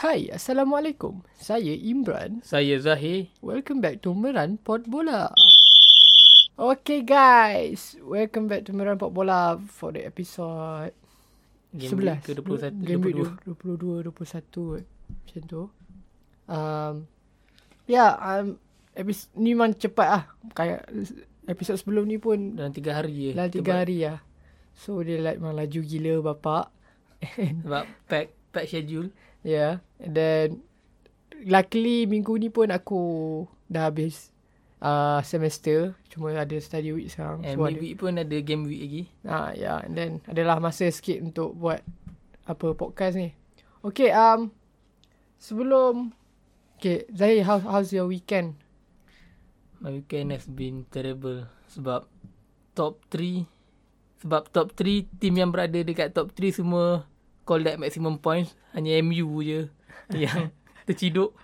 Hai, Assalamualaikum. Saya Imran. Saya Zahir. Welcome back to Meran Pot Bola. Okay guys, welcome back to Meran Pot Bola for the episode Game 11. week ke 21, Game week 22, 22. 21. Macam tu. Um, ya, yeah, um, episode ni memang cepat lah. Kayak episod sebelum ni pun Dalam 3 hari je. dalam 3 hari lah. So dia like memang laju gila bapak. Sebab pack pack schedule. Yeah. And then luckily minggu ni pun aku dah habis uh, semester. Cuma ada study week sekarang. And so mid week pun ada game week lagi. Ah, yeah. And then adalah masa sikit untuk buat apa podcast ni. Okay, um sebelum Okay, Zahir, how, how's your weekend? My weekend has been terrible. Sebab top 3 sebab top 3 team yang berada dekat top 3 semua call that maximum points. Hanya MU je yang terciduk.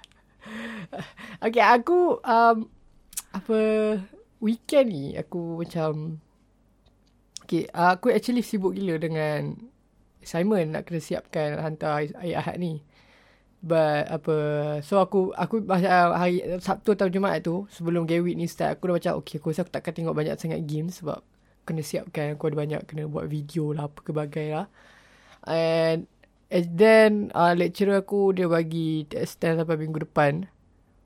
Okay, aku um, apa weekend ni aku macam Okay, aku actually sibuk gila dengan assignment nak kena siapkan hantar hari Ahad ni. But apa so aku aku masa hari Sabtu atau Jumaat tu sebelum game week ni start aku dah macam okay aku rasa aku takkan tengok banyak sangat game sebab kena siapkan aku ada banyak kena buat video lah apa kebagai lah. And and then uh, lecturer aku dia bagi test test sampai minggu depan.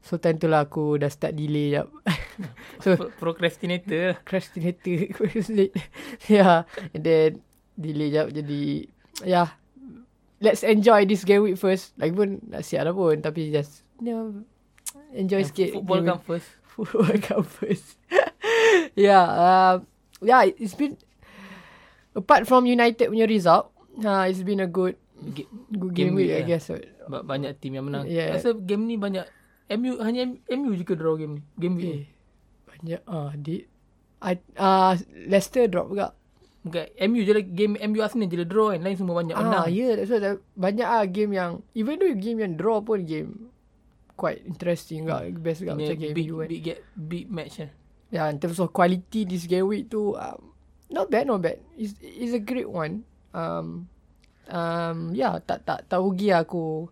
So time tu lah aku dah start delay jap. so Pro- Procrastinator. procrastinator. Yeah. And then delay jap. Jadi yeah. Let's enjoy this game week first. Lagi pun nak siap dah pun. Tapi just you know, enjoy sikit Football come first. football come first. Yeah uh, yeah it's been apart from United punya result uh, it's been a good good game, Game week, week I lah. guess Sebab banyak team yang menang. Yeah. Rasa game ni banyak MU hanya MU je ke draw game ni. Game week. eh, banyak ah uh, di I, uh, Leicester drop juga Bukan MU je lah game MU Arsenal je lah draw kan. Lain semua banyak Ah, menang. ya, yeah, that's why that- banyak ah game yang even though game yang draw pun game quite interesting juga, best juga macam game big, you kan. big, get, big match lah. Yeah, in terms of quality this game week tu um, not bad, not bad. It's it's a great one. Um, um, yeah, tak tak tak rugi aku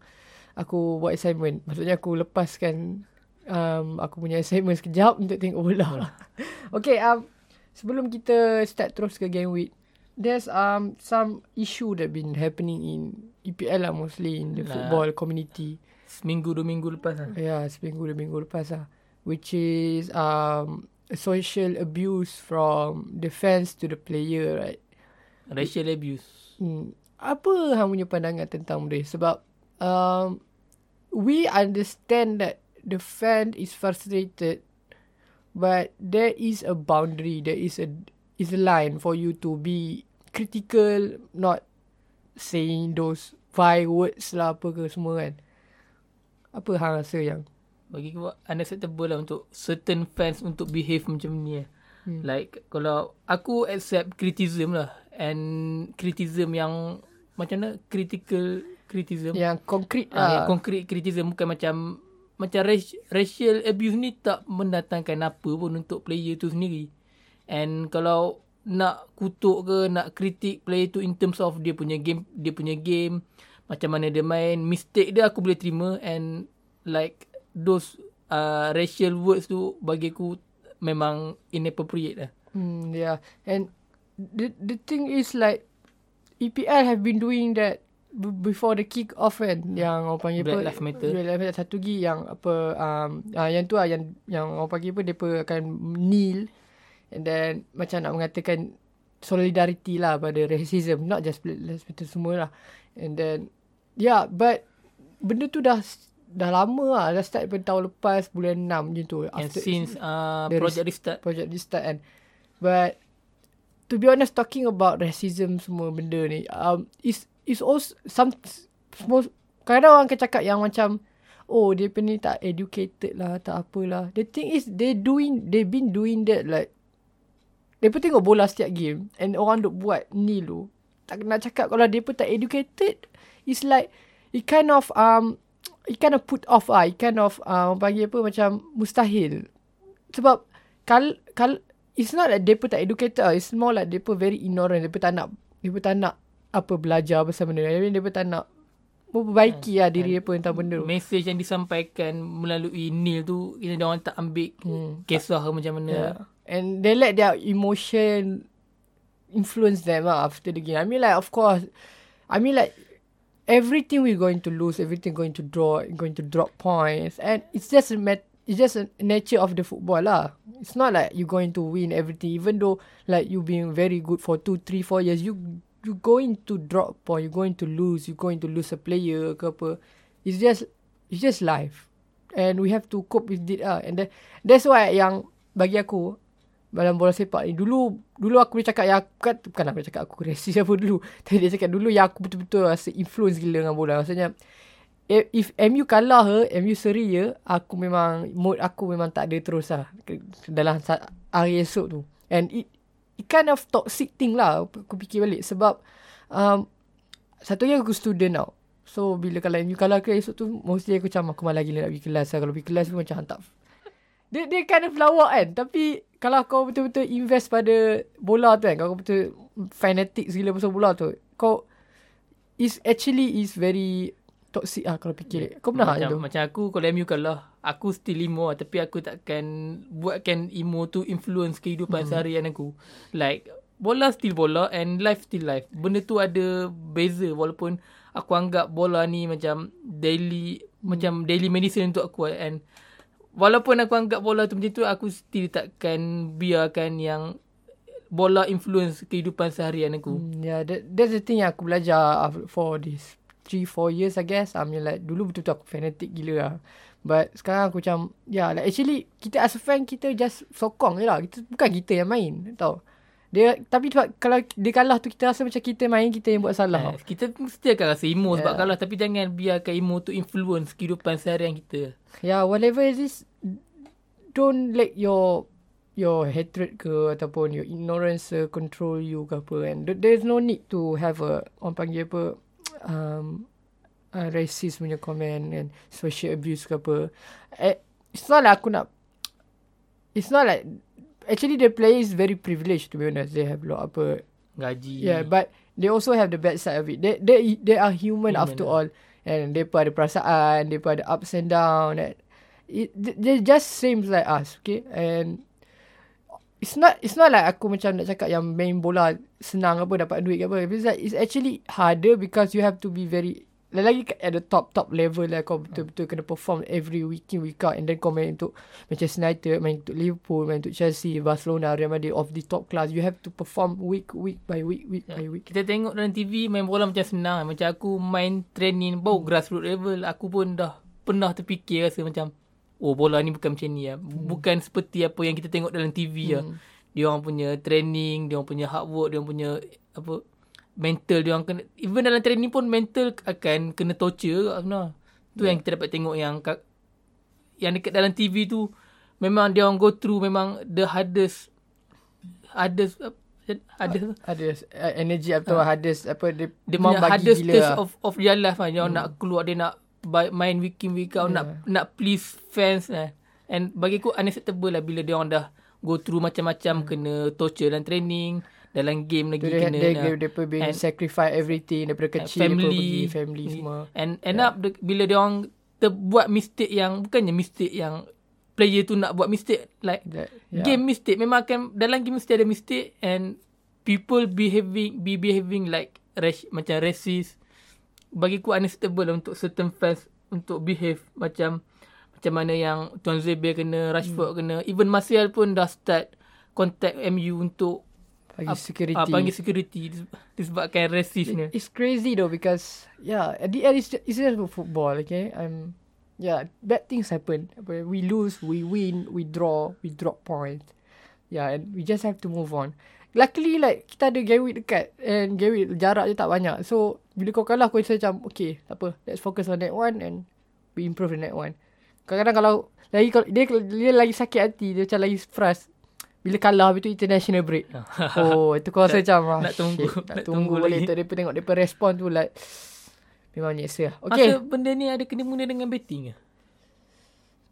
aku buat assignment. Maksudnya aku lepaskan um, aku punya assignment sekejap untuk tengok bola. okay, um, sebelum kita start terus ke game week, there's um some issue that been happening in EPL lah mostly in the football community. Seminggu dua minggu lepas lah. Ya, seminggu dua minggu lepas lah. Which is um, social abuse from the fans to the player, right? Racial abuse. Hmm. Apa hang punya pandangan tentang benda? Sebab um, we understand that the fan is frustrated but there is a boundary, there is a is a line for you to be critical, not saying those vile words lah apa ke semua kan. Apa hang rasa yang Bagi aku unacceptable lah untuk certain fans untuk behave macam ni lah. Hmm. Like kalau aku accept criticism lah. And criticism yang macam mana critical criticism. yang konkret Ah, yang lah. concrete criticism bukan macam macam raci- racial abuse ni tak mendatangkan apa pun untuk player tu sendiri. And kalau nak kutuk ke nak kritik player tu in terms of dia punya game dia punya game macam mana dia main mistake dia aku boleh terima and like those uh, racial words tu bagi aku memang inappropriate lah. Hmm, yeah. And the the thing is like EPL have been doing that b- before the kick off kan? Yang orang panggil Black apa? Lives Matter. Black Lives Matter satu lagi yang apa um, uh, yang tu lah yang yang orang panggil apa? Depa akan kneel and then macam nak mengatakan solidarity lah pada racism. Not just Black Lives Matter semua lah. And then yeah but benda tu dah dah lama lah. Dah start daripada tahun lepas bulan 6 macam tu. And since uh, project restart. project this start kan. But to be honest talking about racism semua benda ni um is is also some small kadang orang akan cakap yang macam oh dia ni tak educated lah tak apalah. The thing is they doing they been doing that like dia pun tengok bola setiap game and orang duk buat ni lu. Tak nak cakap kalau dia pun tak educated it's like it kind of um it kind of put off ah it kind of uh, orang panggil apa macam mustahil sebab kal kal it's not that depa tak educated lah. It's more like depa very ignorant. Depa tak nak depa tak nak apa belajar pasal benda ni. I mean, depa tak nak memperbaiki lah diri apa tentang benda tu. Mesej yang disampaikan melalui Neil tu kita orang tak ambil Hmm. kisah ke macam mana. Yeah. And they let their emotion influence them lah after the game. I mean like of course, I mean like everything we're going to lose, everything going to draw, going to drop points, and it's just a mat- it's just a nature of the football lah. It's not like you're going to win everything, even though like you been very good for two, three, four years. You you going to drop point, you're going to lose, you're going to lose a player ke apa. It's just it's just life, and we have to cope with it ah. And that, that's why yang bagi aku dalam bola sepak ni dulu dulu aku boleh cakap yang aku kan bukan aku cakap aku racist apa dulu tapi dia cakap dulu yang aku betul-betul rasa influence gila dengan bola maksudnya if, if MU kalah ke MU seri je aku memang mood aku memang tak ada terus lah dalam hari esok tu. And it it kind of toxic thing lah aku fikir balik. Sebab um, satu lagi aku student tau. So bila kalau MU kalah ke esok tu mostly aku macam aku malah gila nak pergi kelas lah. Kalau pergi kelas pun macam hantar dia dia kind of lawak kan. Tapi kalau kau betul-betul invest pada bola tu kan kau betul fanatic gila pasal bola tu kau is actually is very toxic ah kalau fikir. Kau pernah macam, tu? macam aku kalau MU kalah aku still emo lah, tapi aku takkan buatkan emo tu influence kehidupan hmm. seharian aku. Like bola still bola and life still life. Benda tu ada beza walaupun aku anggap bola ni macam daily hmm. macam daily medicine untuk aku. And walaupun aku anggap bola tu macam tu aku still takkan biarkan yang bola influence kehidupan seharian aku. Hmm, yeah, that, that's the thing yang aku belajar for this 3-4 years I guess. I mean like dulu betul-betul aku fanatic gila lah. But sekarang aku macam, yeah like actually kita as a fan kita just sokong je lah. Kita, bukan kita yang main tau. Dia, tapi sebab kalau dia kalah tu kita rasa macam kita main, kita yang buat salah. Eh, kita mesti akan rasa emo yeah. sebab Yeah. kalah tapi jangan biarkan emo tu influence kehidupan seharian kita. Yeah, whatever it is, don't let your your hatred ke ataupun your ignorance uh, control you ke apa. There- There's no need to have a orang panggil apa um, uh, racist punya comment and social abuse ke apa. Eh, it's not like aku nak It's not like actually the player is very privileged to be honest. They have lot apa Gaji. Yeah, but they also have the bad side of it. They they they are human, Human after lah. all, and they ada perasaan, they ada ups and down. And it they just seems like us, okay? And it's not it's not like aku macam nak cakap yang main bola senang apa dapat duit ke apa. It's like it's actually harder because you have to be very lagi at the top top level lah kau betul-betul kena perform every week in week out and then kau main untuk Manchester United main untuk Liverpool main untuk Chelsea Barcelona Real Madrid of the top class you have to perform week week by week week by week Kita tengok dalam TV main bola macam senang. Macam aku main training bau grassroots level. Aku pun dah pernah terfikir rasa macam oh bola ni bukan macam ni lah. Bukan seperti apa yang kita tengok dalam TV lah. Dia orang punya training, dia orang punya hard work, dia orang punya apa mental dia orang kena even dalam training pun mental akan kena torture kat sebenarnya. Tu yang kita dapat tengok yang yang dekat dalam TV tu memang dia orang go through memang the hardest hardest hardest ada uh, energy atau hardest apa dia, dia memang punya hardest gila stage lah. of of their life kan. Dia hmm. nak keluar dia nak main week in week out yeah. nak nak please fans eh. And bagi aku unacceptable lah bila dia orang dah go through macam-macam hmm. kena torture dalam training, dalam game lagi dia, kena dia, dia, dia and- sacrifice everything daripada kecil family, pergi family semua And end up the, bila dia orang terbuat mistake yang bukannya mistake yang player tu nak buat mistake like That- yeah. yeah. game mistake memang akan dalam game mesti ada mistake and people behaving be behaving like rash, macam racist bagi ku unacceptable lah untuk certain fans untuk behave macam macam mana yang Tuan Zebe kena Rashford hmm. kena even Martial pun dah start contact MU untuk bagi ap- security ah, panggil security dis- disebabkan racist ni It's crazy though because yeah, at the end it's just, it's just about football. Okay, um, yeah, bad things happen. We lose, we win, we draw, we drop points. Yeah, and we just have to move on. Luckily, like kita ada Gary dekat and Gary jarak je tak banyak. So bila kau kalah, kau rasa macam okay, tak apa. Let's focus on that one and we improve the that one. Kadang-kadang kalau lagi kalau dia, dia lagi sakit hati, dia macam lagi frust. Bila kalah habis tu international break. oh, itu kau rasa macam ah, nak tunggu- shit, nak, nak tunggu, tunggu tu dia tengok dia respon tu like memang nyeksa okay. Masa benda ni ada kena guna dengan betting ke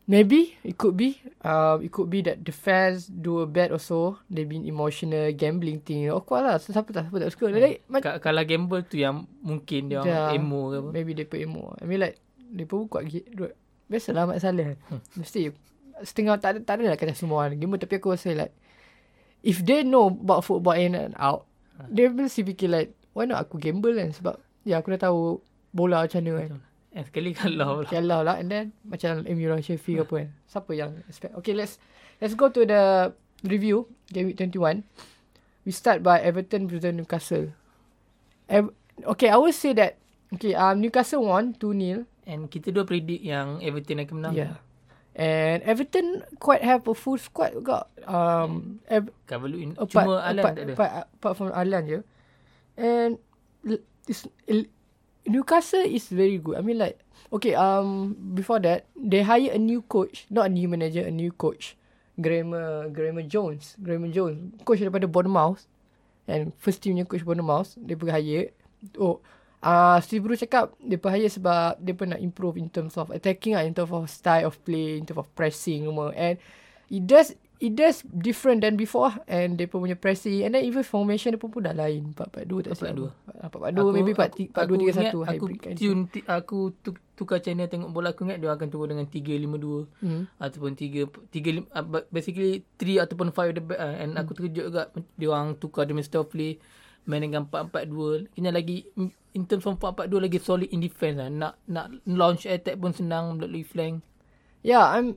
Maybe it could be. Um, it could be that the fans do a bet also. They been emotional gambling thing. Of course lah. Siapa tak siapa tak suka. Like, ma- Ka- kalau gamble tu yang mungkin dia Yeah. orang emo ke apa. Maybe they put emo. I mean like they pun kuat gi- duit. Biasalah Mat Saleh. Hmm. Mesti setengah tak ada tak ada lah kata semua orang gamer tapi aku rasa like if they know about football in and out, Ha. they mesti fikir like why not aku gamble kan sebab ya aku dah tahu bola macam mana kan. And sekali kalau Okay Allah lah And then Macam MU lah Sheffield apa kan. Siapa yang expect? Okay let's Let's go to the Review. Game week 21 We start by Everton versus Newcastle. Ev- Okay I will say that Okay um, Newcastle won 2-0 And kita dua predict yang Everton akan menang. Yeah. And Everton Quite have a full squad juga. Um, Ev- Cover in. apart, Cuma Alan apart, tak ada. apart, apart from Alan je. And it's, Newcastle is very good. I mean like okay, um before that, they hire a new coach, not a new manager, a new coach. Grammar Grammar Jones. Grammar Jones. Coach daripada Bournemouth. And first teamnya coach Bournemouth. Dia pergi hire. Oh, Ah, uh, Steve Bruce cakap dia pergi hire sebab dia pun nak improve in terms of attacking lah, in terms of style of play, in terms of pressing semua. And it does it does different than before and dia pun punya pressing and then even formation dia pun pun dah lain 4-4-2 tak silap 4-4-2. aku, 4-4-2 maybe 4-3-1 aku ingat, aku hybrid kan tune ti- aku tu- tukar channel tengok bola aku ingat dia akan turun dengan 3-5-2 hmm. ataupun 3 3 uh, but basically 3 ataupun 5 at the back uh, and Hmm. aku terkejut juga dia orang tukar dia style play main dengan 4-4-2 kena lagi in- in terms of 4-4-2 lagi solid in defense lah. nak nak launch attack pun senang melalui flank yeah I'm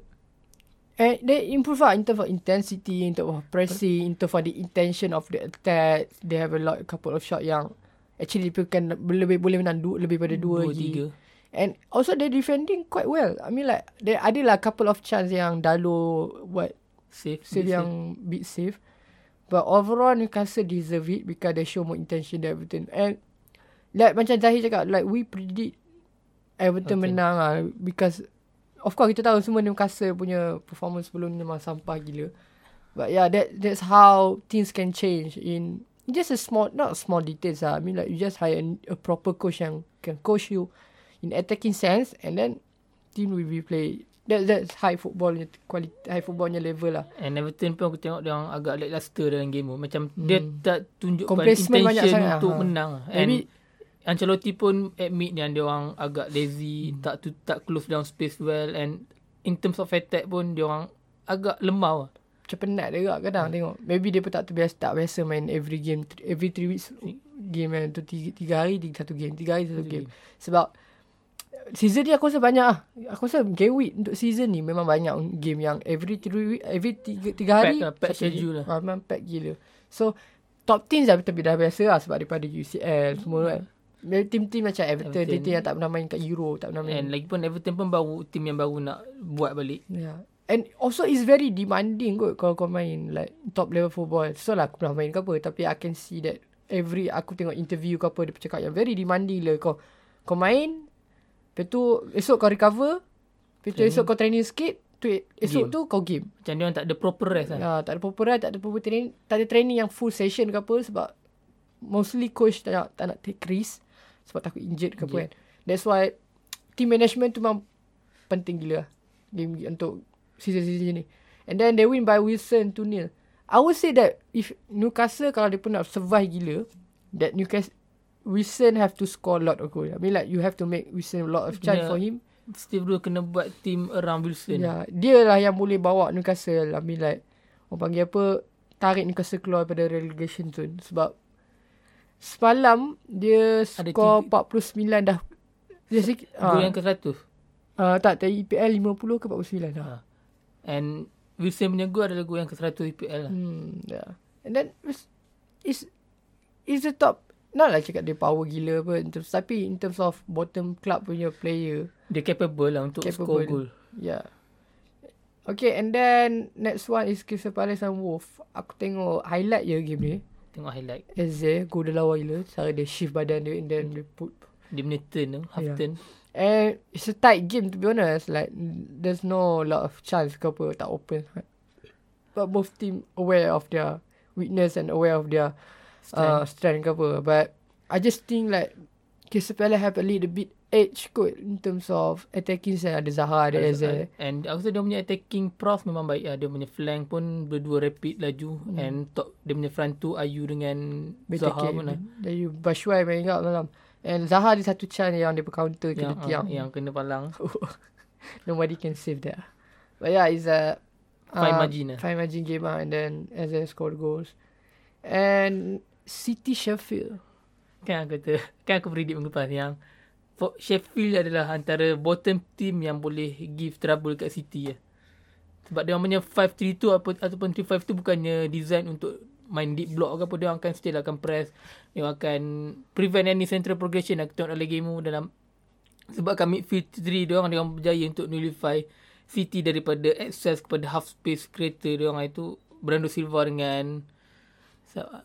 and they improve lah in terms of intensity in terms of pressing in terms of the intention of the attack they have a lot couple of shot yang actually people can lebih boleh menang dua, lebih pada dua, dua lagi tiga And also they defending quite well. I mean like there ada lah couple of chance yang Dalo buat safe save big yang big save. But overall Newcastle deserve it because they show more intention than Everton. And like macam Zahir cakap like we predict Everton Okay. menang lah because of course kita tahu semua Newcastle punya performance sebelum ni memang sampah gila. But yeah that that's how things can change in just a small not small details lah. I mean like you just hire a, a proper coach yang can coach you in attacking sense and then team will be play that that's high football quality high footballnya level lah. And Everton pun aku tengok dia orang agak lackluster dalam game tu. Macam hmm. dia tak tunjukkan banyak intention sangat, untuk ha. menang. And Maybe- Ancelotti pun admit yang dia orang agak lazy, hmm. tak tu, tak close down space well and in terms of attack pun dia orang agak lemah. lah. Macam penat juga kadang tengok. Maybe dia pun tak terbiasa tak biasa main every game every three weeks game kan tu tiga, tiga hari tiga satu game tiga hari satu game. Sebab season ni aku rasa banyak ah. Aku rasa game week untuk season ni memang banyak game yang every three week every tiga, tiga hari Pack lah, pack schedule game. lah. Ah, memang pack gila. So top teams dah tapi dah biasa lah sebab daripada UCL semua kan. Team-team macam Everton, Everton. team-team yang tak pernah main kat Euro, tak pernah main And lagipun Everton pun baru team yang baru nak buat balik. Yeah. And also it's very demanding kot kalau kau main like top level football. So lah aku pernah main ke apa tapi I can see that every aku tengok interview ke apa dia cakap yang very demanding lah kau kau main lepas tu esok kau recover lepas tu esok kau training sikit tu esok Game. tu kau game. Macam dia orang tak ada proper rest lah. Ya, tak ada proper ride, tak ada proper training, tak ada training yang full session ke apa sebab mostly coach tak nak, tak nak take risk sebab takut injured ke apa Yeah. kan. That's why team management tu memang penting gila lah game untuk season-season ni. And then they win by Wilson 2-0. I would say that if Newcastle kalau dia pun nak survive gila, that Newcastle Wilson have to score a lot of goal. I mean like you have to make Wilson a lot of chance Yeah. for him. Steve Bruce kena buat team around Wilson. Ya, dia lah yang boleh bawa Newcastle. I mean like, orang panggil apa, tarik Newcastle keluar daripada relegation zone. Sebab semalam dia Ada skor tiga- 49 dah. Dia sikit. Gol Uh, yang ke 100. uh, tak, tak EPL 50 ke 49 dah. Ha. And Wilson punya gol adalah gol yang ke 100 EPL lah. Hmm, yeah. And then, it's, it's the top. Not lah cakap dia power gila apa. In terms, tapi in terms of bottom club punya player. Dia capable lah untuk Capable. score gol. Yeah. Okay, and then next one is Crystal Palace and Wolf. Aku tengok highlight je game ni. Tengok highlight. Eze, go dia lawa gila. Cara dia shift badan dia and then dia put. Dia punya turn tu. Half Yeah. turn. And it's a tight game to be honest. Like, there's no lot of chance ke apa. Tak open. But both team aware of their weakness and aware of their uh, strength ke apa. But I just think like Crystal have a little bit edge kot in terms of attacking side ada Zaha ada Eze. And aku rasa dia punya attacking pros memang baik lah. Dia punya flank pun berdua rapid laju. Hmm. And top dia punya front tu Ayu dengan Better Zaha kick. pun lah. Dan you Bashuai main kat dalam. And Zaha ada satu chance yang dia counter kena Yang, tiang. ah, yang kena palang. Nobody can save that. But yeah, it's a Fine uh, margin lah. Fine margin game lah. And then Eze scored goals. And City Sheffield. Kan aku kata, kan aku predict minggu lepas yang Sheffield adalah antara bottom team yang boleh give trouble kat City ya. Sebab dia punya 5-3-2 apa, ataupun 3-5 tu bukannya design untuk main deep block ke apa. Dia akan still akan press. Dia akan prevent any central progression. Aku tengok dalam game tu dalam sebabkan midfield 3 dia orang dia berjaya untuk nullify City daripada access kepada half space creator dia orang itu Brando Silva dengan sa-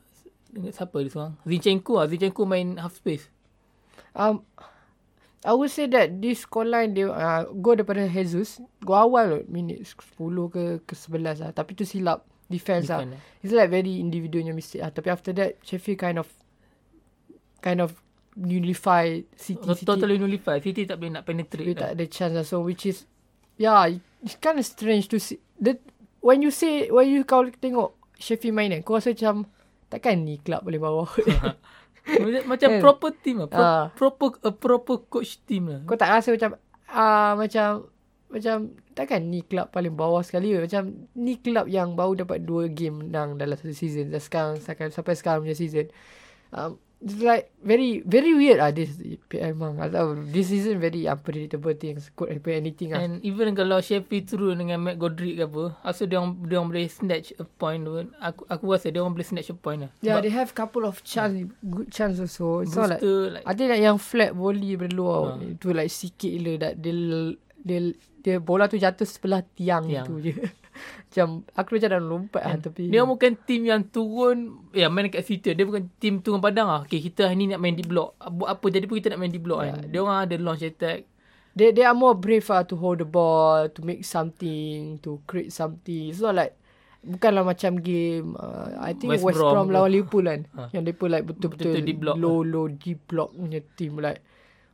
dengan siapa dia seorang Zinchenko lah Zinchenko main half space Um, I would say that this scoreline dia uh, go daripada Jesus. Go awal loh, minit 10 ke ke 11 lah. Tapi tu silap defense, Defend lah. lah. It's like very individualnya mistake lah. Tapi after that Sheffield kind of kind of nullify City. So, City totally nullify City tak boleh nak penetrate dia lah. tak ada chance lah. So which is yeah, it's kind of strange to see. The, when you say when you kau tengok Sheffield main kan, kau rasa macam takkan ni club boleh bawa. macam, macam Kan? proper team lah Pro, Ah. proper a proper coach team lah kau tak rasa macam uh, macam macam takkan ni club paling bawah sekali ke? Macam ni club yang baru dapat dua game menang dalam satu season. Dan sekarang sampai, sampai sekarang punya season. Um, it's like very very weird ah this PL memang. Atau this season very unpredictable things. Could happen anything ah. And even kalau Sheffield turun dengan Matt Godric ke apa Rasa dia orang, dia orang boleh snatch a point tu Aku aku rasa dia orang boleh snatch a point lah Yeah, Sebab they have couple of chance, good chance also. It's not like Booster like, ada like yang flat volley daripada luar. Ha. Itu like sikit gila that dia dia dia bola tu jatuh sebelah tiang, Tiang. tu je. macam aku macam dah lompat lah tapi Dia bukan team yang turun Ya main kat situ. Dia bukan team turun padang lah. Okay kita hari ni nak main di block. Buat apa jadi pun kita nak main di block Ya. kan. Dia orang ada launch attack. They they are more brave lah to hold the ball, to make something, to create something. It's not like bukanlah macam game uh, I think West West, Brom Brom, lawan Liverpool kan. Ha. Yang depa like betul-betul, Betul-betul deep block. low low deep block punya team. Like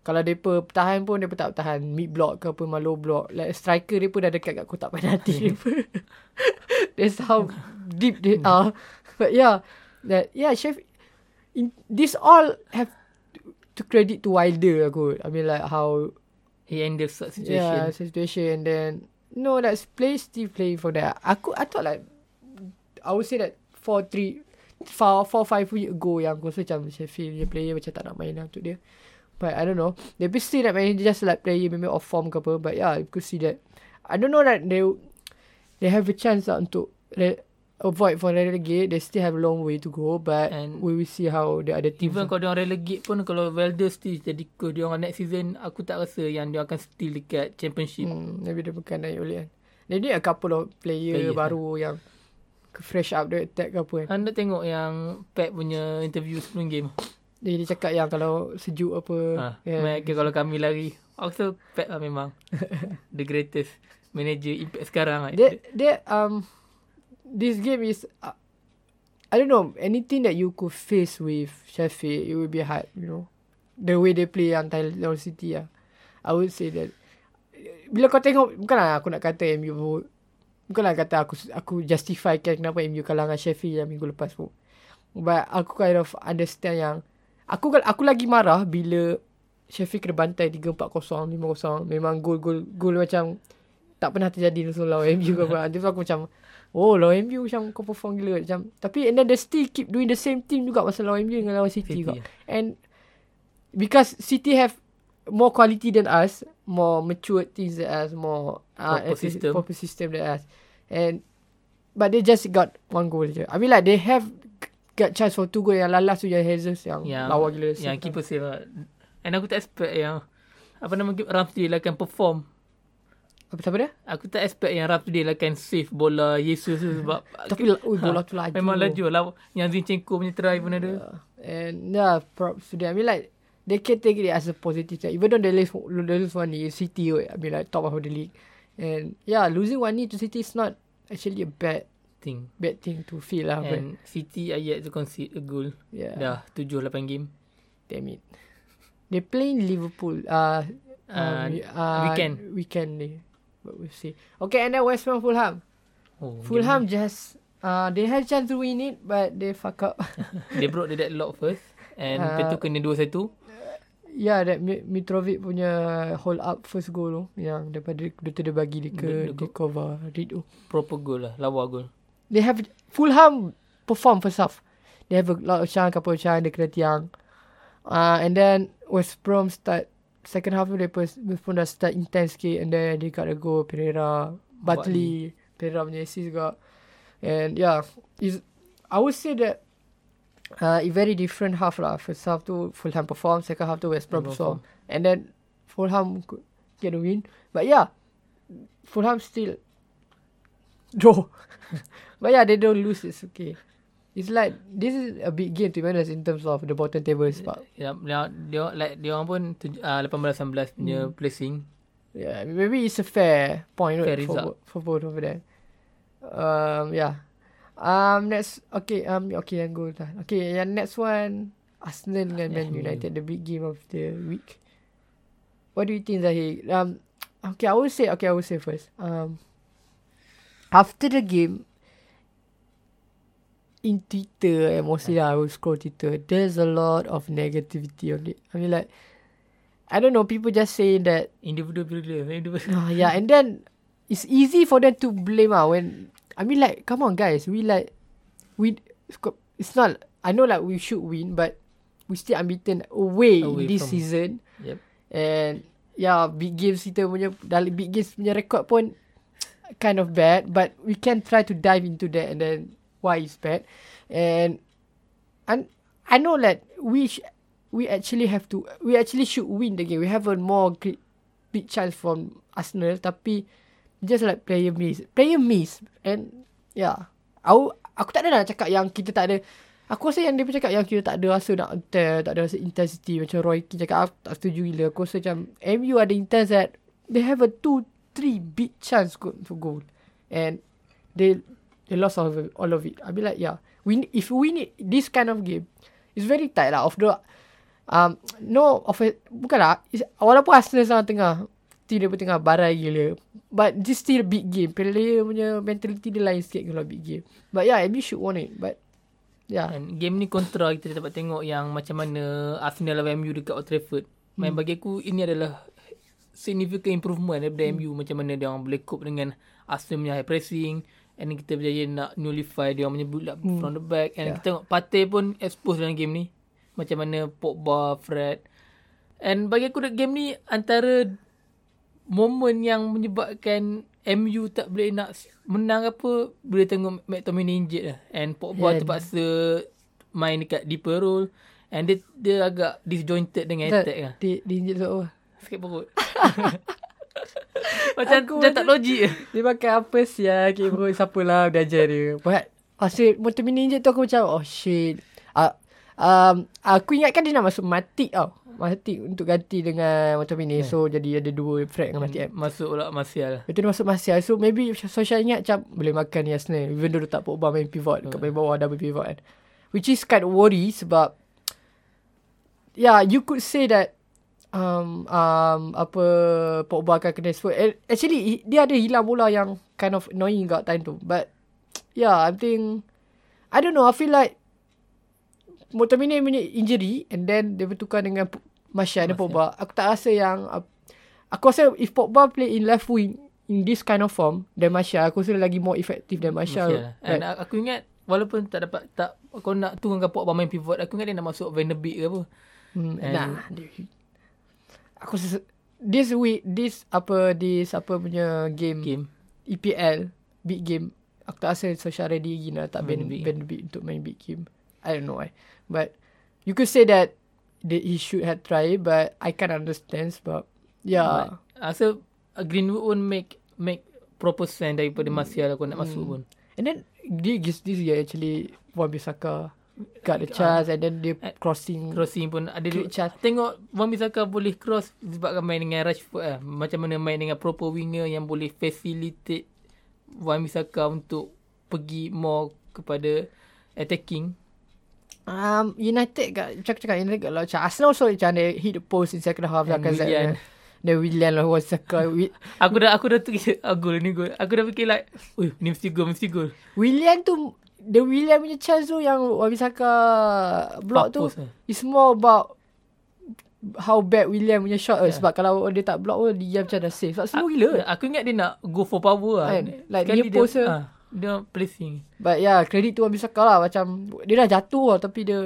kalau depa bertahan pun depa tak bertahan mid block ke apa low block. Like striker depa dah dekat kat kotak penalti depa. That's how deep they are. But yeah, that yeah, chef in, this all have to credit to Wilder aku. I mean like how He handles such Yeah, situation situation. And then no, that's play still playing for that. Aku I thought like I would say that four three four four five week ago yang aku rasa macam Sheffield player macam tak nak main lah untuk dia. But I don't know. They still main dia just like player maybe off form ke apa. But yeah, you could see that. I don't know that they they have a chance lah untuk re- avoid for relegate. They still have a long way to go. But And we will see how the other teams. Even kalau dia orang relegate pun Kalau Valder still jadi coach Dia orang next season Aku tak rasa yang dia akan still dekat championship Hmm, maybe dia bukan naik boleh kan. They need a couple of player, Players, baru yang ke fresh up the attack ke apa kan. Anda tengok yang Pep punya interview sebelum game Dia, dia cakap yang kalau sejuk apa. ha, yeah. yeah. Kalau kami lari Aku rasa Pep lah memang The greatest Manager impact sekarang lah. Dia, dia, um, this game is, uh, I don't know, anything that you could face with Sheffield, it will be hard, you know. The way they play yang Tyler City lah. I would say that. Bila kau tengok, bukanlah aku nak kata MU, bukanlah kata aku aku justify kan kenapa MU kalah dengan Sheffield yang minggu lepas pun. But aku kind of understand yang, aku aku lagi marah bila Sheffield kena bantai 3-4-0, 5-0. Memang gol-gol gol macam tak pernah terjadi langsung lawan MU. Jadi aku macam, oh lawan MU macam kau perform gila. Macam, tapi and then they still keep doing the same team juga masa lawan MU dengan lawan City, City, juga. And because City have more quality than us, more mature teams than us, more uh, Proper system. proper system than us. And but they just got one goal je. I mean like they have got chance for two goal yang lalas tu yang Jesus yang, Yang lawa gila. Yang keeper save lah And aku tak expect yang Apa nama Ramsdale akan perform Apa siapa dia? Aku tak expect yang Ramsdale akan save bola Jesus tu sebab Tapi la- ui, bola tu laju. Memang laju lah Yang Zinchenko punya try pun ada Yeah. And yeah, props to them. I mean like they can take it as a positive thing. Even though they lose, they lose one ni, City, I mean like top of the league. And yeah, losing one ni to City is not actually a bad Thing bad thing to feel lah. But And City are yet to concede a goal yeah, Dah 7-8 game damn it. They play in Liverpool. Uh, Uh, um, uh, weekend. Weekend ni. But we'll see. Okay, and then West Ham Fulham. Oh, Fulham just uh, they had chance to win it, but they fuck up. game- They broke the deadlock first. And Uh, lepas tu kena 2-1. yeah, that Mi- Mitrovic punya hold up first goal tu. Yang daripada dia, dia bagi dia ke tu. Proper goal lah. Lawa goal. They have Fulham perform first half. They have a lot of chance, couple of chance, dia kena tiang. Uh, and then West Brom start second half dia pun, dia pun dah start intense sikit and then they got a goal Pereira, Bartley, Pereira punya assist juga. And yeah, is I would say that uh, a very different half lah. First half tu Fulham perform, second half tu West Brom perform. And then Fulham could get a win. But yeah, Fulham still draw. But yeah, they don't lose. It's okay. It's like this is a big game to be honest in terms of the bottom table spot. Ya, dia, dia, like, dia orang pun uh, 18-19 punya Hmm. placing. Yeah, maybe it's a fair point Fair right, for, for both of them. Um, yeah. Um, next, okay, um, okay, yang go lah. Okay, yang next one, Arsenal dengan Man Man U. United, the big game of the week. What do you think, Zahir? Um, okay, I will say, okay, I will say first. Um, after the game, in Twitter, and mostly I will scroll Twitter, there's a lot of negativity on it. I mean, like, I don't know, people just saying that Individual player. Individual. Oh, yeah, and then it's easy for them to blame ah when I mean like come on guys, we like we it's not I know like we should win but we still unbeaten away, Away this from- season Yep. and yeah, big games kita punya dalam big games punya record pun kind of bad but we can try to dive into that and then why it's bad and and I know that we sh- we actually have to we actually should win the game. We have a more great, big chance from Arsenal tapi just like player miss. Player miss and yeah. Aku aku tak ada nak cakap yang kita tak ada Aku rasa yang dia pun cakap yang kita tak ada rasa nak attack, tak ada rasa intensity macam Roy Keane cakap aku tak setuju gila. Aku rasa macam MU ada intense that they have a two, three big chance to goal. And they they lost all of it. All of it. I be like, yeah, we if we need this kind of game, it's very tight lah. Of the um no of it, bukanlah. Walaupun Arsenal sana tengah tidak tengah barai gila. But this still big game. Player punya mentality dia lain sikit kalau big game. But yeah, MU should won it. But yeah. And game ni kontra kita dapat tengok yang macam mana Arsenal lawan MU dekat Old Trafford. Main bagi aku ini adalah significant improvement daripada Hmm. MU macam mana dia orang boleh cope dengan Arsenal punya high pressing and kita berjaya nak nullify dia punya build up Hmm. from the back. And Yeah. kita tengok Partey pun expose dalam game ni. Macam mana Pogba, Fred. And bagi aku game ni antara momen yang menyebabkan MU tak boleh nak menang apa bila tengok McTominay injured lah. And Pogba Yeah. terpaksa main dekat deeper role. And dia dia agak disjointed dengan attack lah. Di, di injek so sakit perut macam Aku macam tak logik. Dia makan apa sih ya Okay bro Siapa lah Dia ajar dia? But Masa motor mini injek tu aku macam Oh shit. Uh, um, Aku ingatkan dia nak masuk Matic tau. Matic untuk ganti dengan motor mini So jadi ada dua Fred dengan Matic masuk pula Martial. Lepas tu dia masuk Martial. So maybe Sosha ingat macam Boleh makan ni Arsenal Even though dia tak Pogba main pivot. Dekat main bawah double pivot kan. Which is kind of worry Sebab Yeah you could say that um, um, Apa Pogba akan kena Eh, Actually Dia ada hilang bola yang Kind of annoying kat time tu. But Yeah I think I don't know I feel like Motomini punya injury And then Dia bertukar dengan Martial dan Pogba Aku tak rasa yang uh, Aku rasa if Pogba play in left wing In this kind of form Then Martial Aku rasa lagi more effective than Martial, Martial. And right? aku ingat walaupun tak dapat tak kau nak turunkan Pogba main pivot aku ingat dia nak masuk Van der Beek ke apa. Hmm, And- nah, aku rasa this week this apa this apa punya game, game EPL big game aku tak rasa Solskjaer ready lagi nak tak Van Ben. Ben Beek untuk main big game. I don't know why. But you could say that that he should have tried but I can understand sebab yeah. Rasa uh, Greenwood pun make make proper sense daripada Martial aku nak masuk pun. And then this this year actually Wan Bissaka got the chance and then dia crossing Crossing pun ada Great chance. Tengok Wan Bissaka boleh cross sebabkan main dengan Rashford lah. Macam mana main dengan proper winger yang boleh facilitate Wan Bissaka untuk pergi more kepada attacking. Um, United got cakap-cakap United got a lot of chance. Arsenal also macam they hit the post in second half. And Like Willian. The Willian lah was. Wi- Aku dah aku dah fikir ah, gol ni gol. Aku dah fikir like, "Ui, ni mesti gol, mesti gol." Willian tu the Willian punya chance tu yang Wabisaka block Far tu lah. it's more about how bad William punya shot yeah. Sebab kalau dia tak block pun dia macam dah safe sebab semua gila Aku ingat dia nak go for power lah. Kan? Like Sekali near post dia, ah, dia placing. but yeah credit tu Wabisaka lah macam dia dah jatuh lah tapi dia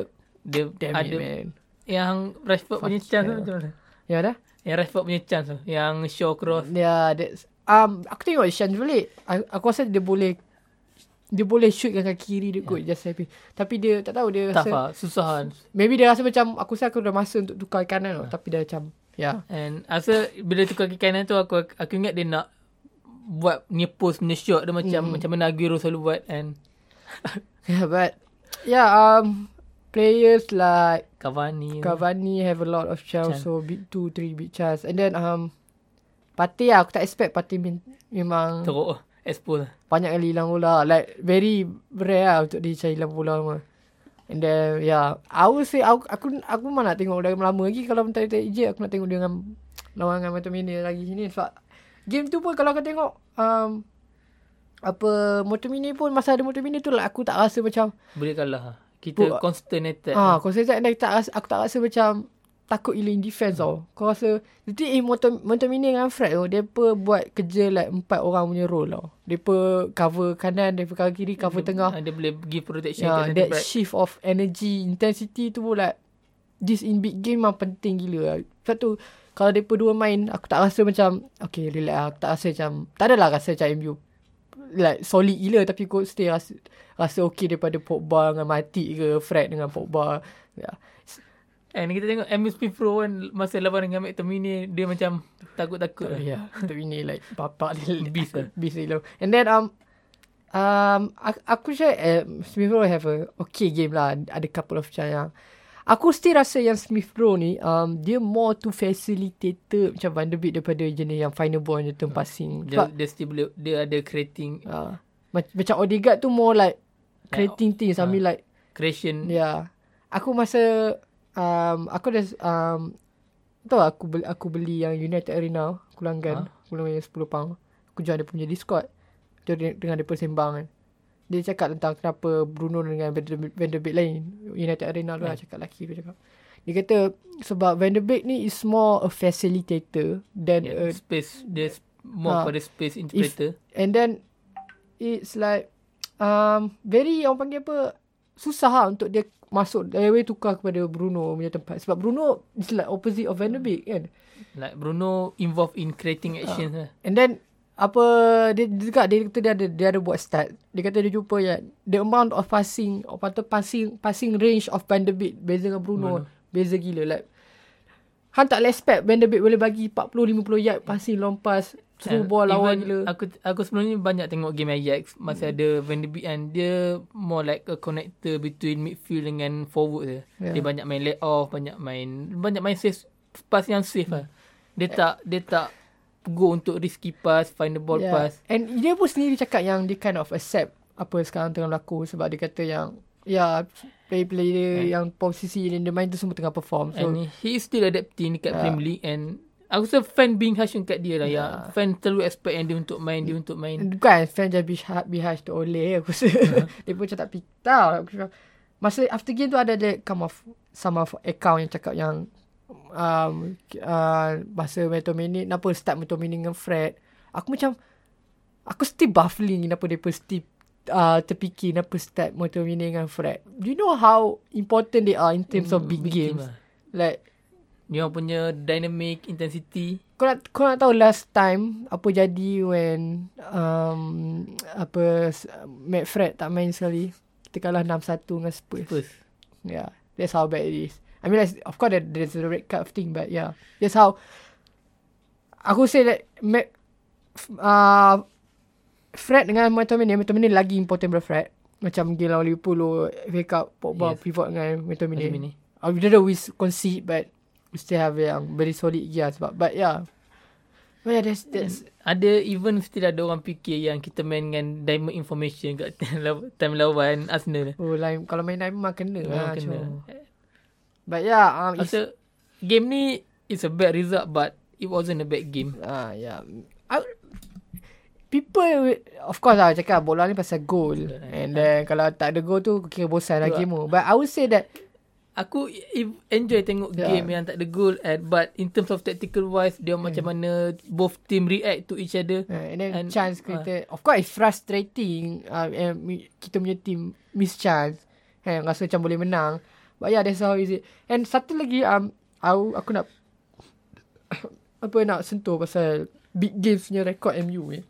Dia damn ada it man yang Rashford punya chance yeah. tu macam mana? ya dah Yang Rashford punya chance tu. Yang Shaw cross. yeah that's um aku tengok chance balik aku, aku rasa dia boleh dia boleh shoot dengan kaki kiri dia kot just happy tapi dia tak tahu dia Tough rasa lah. Susah kan. maybe dia rasa macam aku rasa aku dah masa untuk tukar kanan tau tapi dia macam ya And rasa bila tukar kaki kanan tu aku aku ingat dia nak buat near post punya shot dia macam Hmm. macam mana Aguero selalu buat and yeah but yeah um players like Cavani. Cavani have a lot of chance, so big two, three big chance. And then um, Partey lah, aku tak expect min- memang teruk expose. banyak kali hilang bola. Like very rare lah untuk dia cari hilang bola semua. And then yeah, I would say aku aku, aku memang nak tengok dari lama lagi kalau bentar tak Egypt aku nak tengok dia dengan lawan dengan macam ini lagi sini sebab game tu pun kalau kau tengok um, apa Motomini pun masa ada Motomini tu like, aku tak rasa macam Boleh kalah. lah. Kita Bu- constant attack. Ah, kau saya tak tak rasa aku tak rasa macam takut gila in defense tau. Kau rasa jadi eh mini dengan Fred tu depa buat kerja like empat orang punya role tau. Depa cover kanan, depa cover kiri, cover dia, tengah. ah, Dia boleh give protection Yeah, kat that back. shift of energy, intensity tu pun like this in big game memang penting gila. Sebab tu kalau depa dua main aku tak rasa macam okay relax lah. Aku tak rasa macam tak adalah rasa macam MU like solid gila tapi kau still rasa rasa okay daripada Pogba dengan Mati ke Fred dengan Pogba. Yeah. And kita tengok Smith Rowe kan masa lawan dengan McTominay dia macam takut-takut. Oh, lah. yeah. Untuk ini like bapak dia Beast lah. Beast gila. And then um um aku, sure um, Smith Rowe have a okay game lah. Ada couple of chance yang Aku still rasa yang Smith Rowe ni um, dia more to facilitator macam Van der Beek daripada jenis yang final ball je turn passing. Dia, Sebab dia still boleh dia ada creating uh, mac- macam Odegaard tu more like creating things. I ah. mean like creation. Yeah. Aku masa um, aku dah um, tahu aku beli aku beli yang United Arena aku langgan. Ha? Aku langgan yang 10 pound. Aku join dia punya Discord. Dia dengan dia sembang kan. Dia cakap tentang kenapa Bruno dengan Van der Beek- Van der Beek lain. United Arena tu lah cakap lelaki tu cakap. Dia kata sebab Van der Beek ni is more a facilitator than Yeah, a space dia s- more Ah. pada space interpreter. And then it's like um very orang panggil apa susah lah untuk dia masuk dia tukar kepada Bruno punya tempat sebab Bruno is like opposite of Van Beek kan. Like Bruno involved in creating Ah. actions lah. And then apa dia dia dia kata dia ada dia ada buat stat. Dia kata dia jumpa ya the amount of passing atau passing passing range of Van der Beek beza dengan Bruno, Bruno. beza gila like Han tak expect Van der Beek boleh bagi 40 50 yard passing long pass through And ball lawan gila. Aku aku sebelum ni banyak tengok game Ajax masa Hmm. ada Van de Beek and dia more like a connector between midfield dengan forward dia. Yeah. Dia banyak main lay off, banyak main banyak main safe pass yang safe lah. Dia tak dia tak go untuk risky pass, find the ball Yeah. pass. And dia pun sendiri cakap yang dia kind of accept apa sekarang tengah berlaku sebab dia kata yang ya player-player yang posisi yang dia main tu semua tengah perform. So And he is still adapting dekat Yeah. Premier League and aku rasa fan being harsh kat dia lah Yeah. ya. Fan terlalu expect yang dia untuk main, dia untuk main. bukan fan just be, be harsh to Ole aku rasa. dia pun macam tak pita. Aku Masa after game tu ada dia come off some of account yang cakap yang um, uh, masa Metomini kenapa start Metomini dengan Fred. Aku macam aku still baffling kenapa dia pun still uh, terfikir kenapa start Metomini dengan Fred. Do you know how important they are in terms of big, Mm, big games? team lah. Like Dia orang punya dynamic intensity kau nak kau nak tahu last time apa jadi when um, apa Matt Fred tak main sekali. Kita kalah 6-1 dengan Spurs. Spurs. Yeah, that's how bad it is. I mean, like, of course there, there's a red card thing, but yeah, that's how. Aku say that Matt, uh, Fred dengan McTominay, McTominay lagi important daripada Fred. Macam gila Liverpool, lo, FA Cup, Pogba, Yes. pivot dengan McTominay. Macam ni. Uh, we don't know we concede, but still have yang very solid gear sebab. But yeah, Oh yeah, that's, that's Ada even still ada orang fikir yang kita main dengan diamond information kat time lawan Arsenal. Oh, lain kalau main diamond memang kena Memang lah. kena. But yeah, um, Rasa game ni it's a bad result but it wasn't a bad game. ah yeah. I, people of course lah cakap bola ni pasal goal. And then kalau tak ada goal tu kira bosan lah game tu. But I would say that Aku enjoy tengok Yeah. game yang tak ada goal and but in terms of tactical wise dia macam mana both team react to each other. Uh, and then And, chance kita Of course it's frustrating uh, Kita punya team Miss chance eh, Rasa macam boleh menang. But yeah that's how is it. And satu lagi um, Aku, aku nak Apa nak sentuh pasal Big games punya rekod MU ni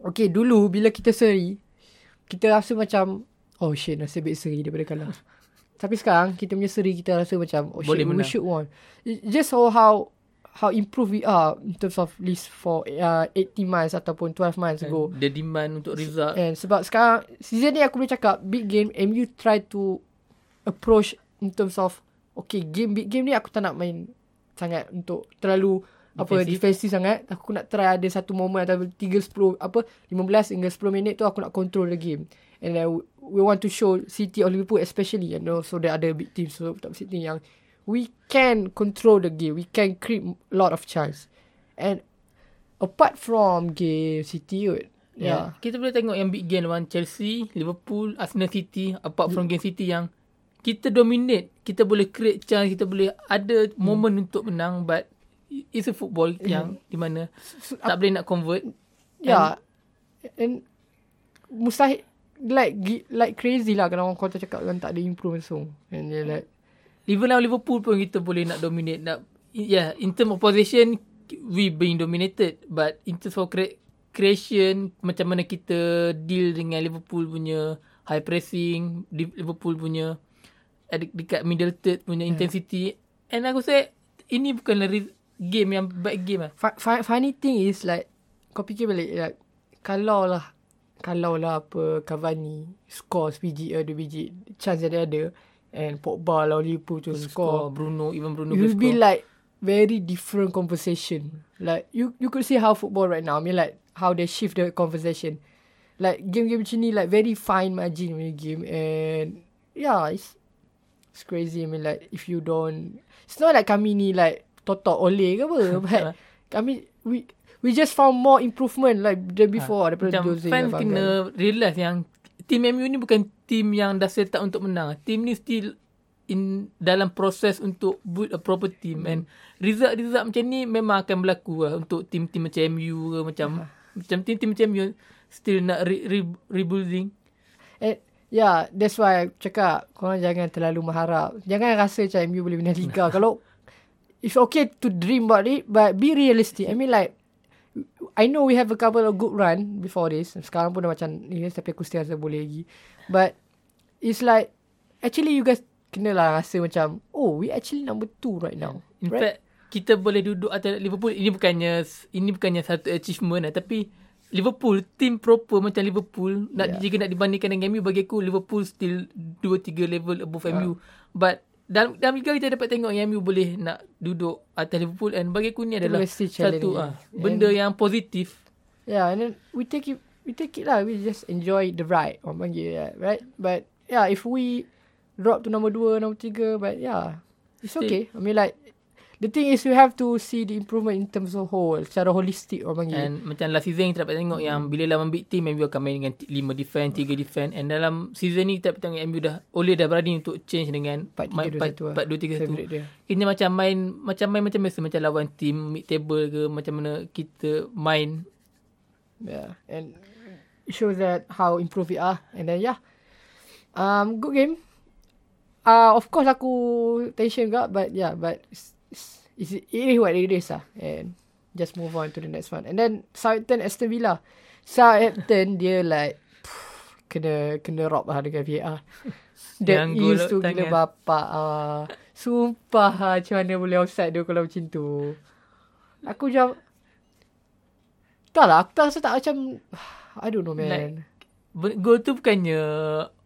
Okay dulu Bila kita seri Kita rasa macam Oh shit nasib baik seri daripada kalah Tapi sekarang Kita punya seri Kita rasa macam Oh Boleh shit we should won just so how How improve we are In terms of Least for uh, 18 months Ataupun 12 months ago. The demand untuk result. And sebab sekarang Season ni aku boleh cakap Big game MU try to Approach In terms of Okay game Big game ni aku tak nak main Sangat Untuk terlalu apa defensif sangat. Aku nak try ada satu moment atau 3 10 apa 15 hingga 10 minit tu aku nak control the game and then we- want to show City or Liverpool especially and also the other big teams so top City yang we can control the game we can create a lot of chance and apart from game City kot Yeah. yeah Kita boleh tengok yang big game lawan Chelsea, Liverpool, Arsenal City apart from game City yang kita dominate, kita boleh create chance, kita boleh ada moment untuk menang but it's a football yang di mana tak boleh nak convert. Yeah. And mustahil like like crazy lah kalau orang kata cakap kan tak ada improve so. And they're like Even lawan Liverpool pun kita boleh nak dominate nak yeah, in term of possession we being dominated but in terms of cre- creation macam mana kita deal dengan Liverpool punya high pressing, Liverpool punya dekat middle third punya intensity and aku rasa ini bukanlah re- game yang bad game lah. fu- funny thing is like kau fikir balik like kalau lah kalau lah apa Cavani score sebiji ada biji chance dia ada and Pogba lawan Liverpool tu Score score Bruno even Bruno it will be score. like very different conversation. Like you you could see how football right now. I mean like how they shift the conversation. Like game-game macam ni like very fine margin punya game and yeah it's it's crazy. I mean like if you don't it's not like kami ni like totok oleh ke apa but kami we we just found more improvement like than before daripada Macam Jose fans kena realise yang team MU ni bukan team yang dah set up untuk menang. Team ni still in dalam proses untuk build a proper team and result-result macam ni memang akan berlaku lah untuk team-team macam MU ke macam macam team-team macam MU still nak re, re, rebuilding. And yeah, that's why I cakap korang jangan terlalu mengharap. Jangan rasa macam MU boleh menang Liga. Kalau it's okay to dream about it, but be realistic. I mean like I know we have a couple of good run before this. Sekarang pun dah macam ni tapi aku still rasa boleh lagi. But it's like actually you guys kena lah rasa macam oh we actually number two right now. In right? fact, kita boleh duduk atas Liverpool. Ini bukannya ini bukannya satu achievement lah. Tapi Liverpool, team proper macam Liverpool. Nak Yeah. jika nak dibandingkan dengan MU, bagi aku Liverpool still 2-3 level above Ah. MU. But dalam, dalam Liga kita dapat tengok yang MU boleh nak duduk atas Liverpool. And bagi aku ni adalah satu ah benda yang positif. Yeah, and then we take it, we take it lah. We just enjoy the ride, orang panggil, yeah, right? But yeah, if we drop to number dua, number tiga, but yeah, it's okay. I mean like, the thing is you have to see the improvement in terms of whole, secara holistic, orang panggil. And macam last season kita dapat tengok yang bila lawan big team MU akan main dengan 5 defend, 3 defend and dalam season ni kita dapat tengok MU dah Ole dah berani untuk change dengan 4-3-2-1 lah. 4-2-3-1. Favourite dia. Kita macam main macam main macam biasa macam lawan team mid table ke macam mana kita main Yeah, and it shows that how improve we are. And then yeah, um, good game. Uh, of course aku tension juga, but yeah, but it's, it is what it is lah. And just move on to the next one. And then Southampton Aston Villa. Southampton dia like pff, kena kena rob lah dengan VAR. Is tu tangan. gila bapak ah. Sumpah ah, macam mana boleh offside dia kalau macam tu. Aku macam tak lah, aku tak rasa tak macam I don't know man. Like, Gol tu bukannya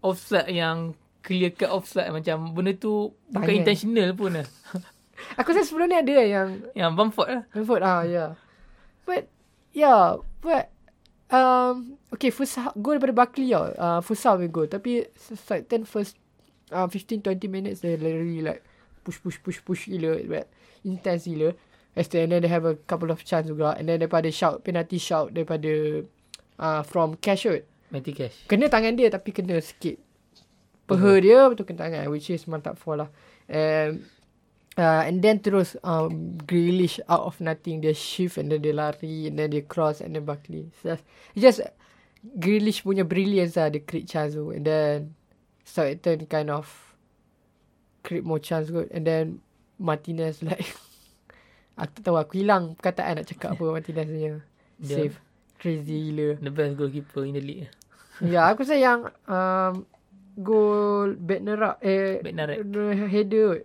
offside yang clear cut offside macam benda tu bukan Tangan. intentional pun lah. Aku rasa sebelum ni ada yang Yang Bamford lah. Bamford ah yeah. But yeah, but um okay first half, goal daripada Buckley tau. Uh, first half we goal tapi like 10 first uh, 15 20 minutes they literally like push push push push gila but intense gila. And then they have a couple of chance juga and then daripada shout penalty shout daripada uh, from cash out. Matty Cash. Kena tangan dia tapi kena sikit. Peha dia betul kena tangan which is mantap for lah. And uh, and then terus um, Grealish out of nothing dia shift and then dia lari and then dia cross and then Buckley. It's just Grealish punya brilliance lah dia create chance tu and then Southampton kind of create more chance good and then Martinez like aku tahu aku hilang perkataan nak cakap apa Martinez punya Dia- save crazy gila. The best goalkeeper in the league. Ya, aku rasa yang um, gol Bednarak eh Bednarek. the header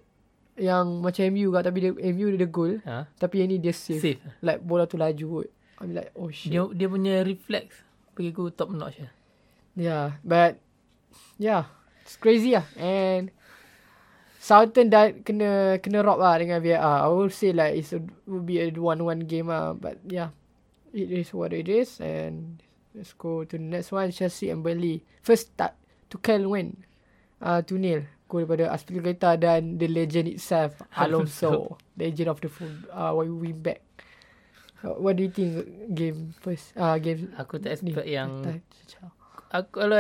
yang macam MU kat tapi dia MU dia ada gol Ha? tapi yang ni dia save. Safe. Like bola tu laju kot. I'm like oh shit. Dia dia punya reflex bagi aku top notch lah. Yeah, but yeah, it's crazy lah. And Southampton dah kena kena rob lah dengan VAR. I will say like it's a, will be a one-one game lah. But yeah, it is what it is. And let's go to the next one. Chelsea and Burnley. First start to Kel win. Uh, 2-0. Goal daripada Aspilicueta dan the legend itself, Alonso. legend of the full, uh, win back. Uh, what do you think game first? Uh, game Aku tak ni? expect yang Tak- aku kalau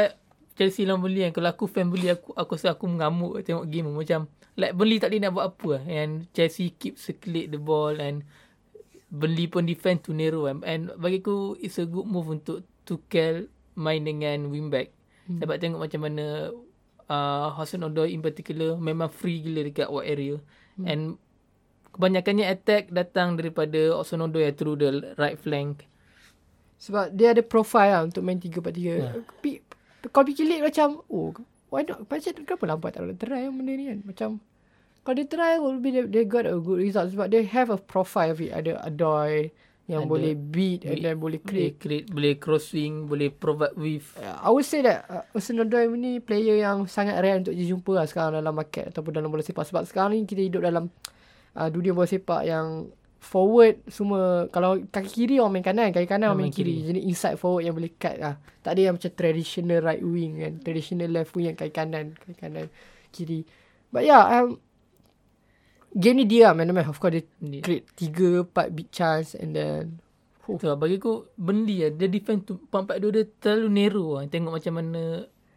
Chelsea lawan Burnley kan kalau aku fan Burnley aku aku rasa aku mengamuk tengok game macam like Burnley tak boleh nak buat apa lah. and Chelsea keep circulate the ball and Burnley pun defend to narrow and bagi aku it's a good move untuk Tuchel main dengan wingback hmm. dapat tengok macam mana uh, Hassan Odoi in particular memang free gila dekat wide area hmm. and kebanyakannya attack datang daripada Hassan Odoi through the right flank Sebab dia ada profile lah untuk main 3-4-3. Ya. Yeah. Kalau fikir late macam, oh, why not? Macam kenapa lambat tak nak try benda ni kan? Macam, kalau dia try, will be they, they got a good result. Sebab they have a profile of it. Ada Adoy yang Ada boleh beat and beat, then boleh boleh create. create boleh crossing boleh provide with Uh, I would say that uh, Arsenal Adoy ni player yang sangat rare untuk dijumpa lah sekarang dalam market ataupun dalam bola sepak. Sebab sekarang ni kita hidup dalam uh, dunia bola sepak yang forward semua kalau kaki kiri orang main kanan kaki kanan orang main main kiri. kiri. jadi inside forward yang boleh cut lah tak ada yang macam traditional right wing kan traditional left wing yang kaki kanan kaki kanan kiri but yeah um, game ni dia lah man, of course dia create 3 4 big chance and then oh, Tu lah, bagi aku Burnley lah dia defend tu 4-4-2 dia terlalu narrow lah tengok macam mana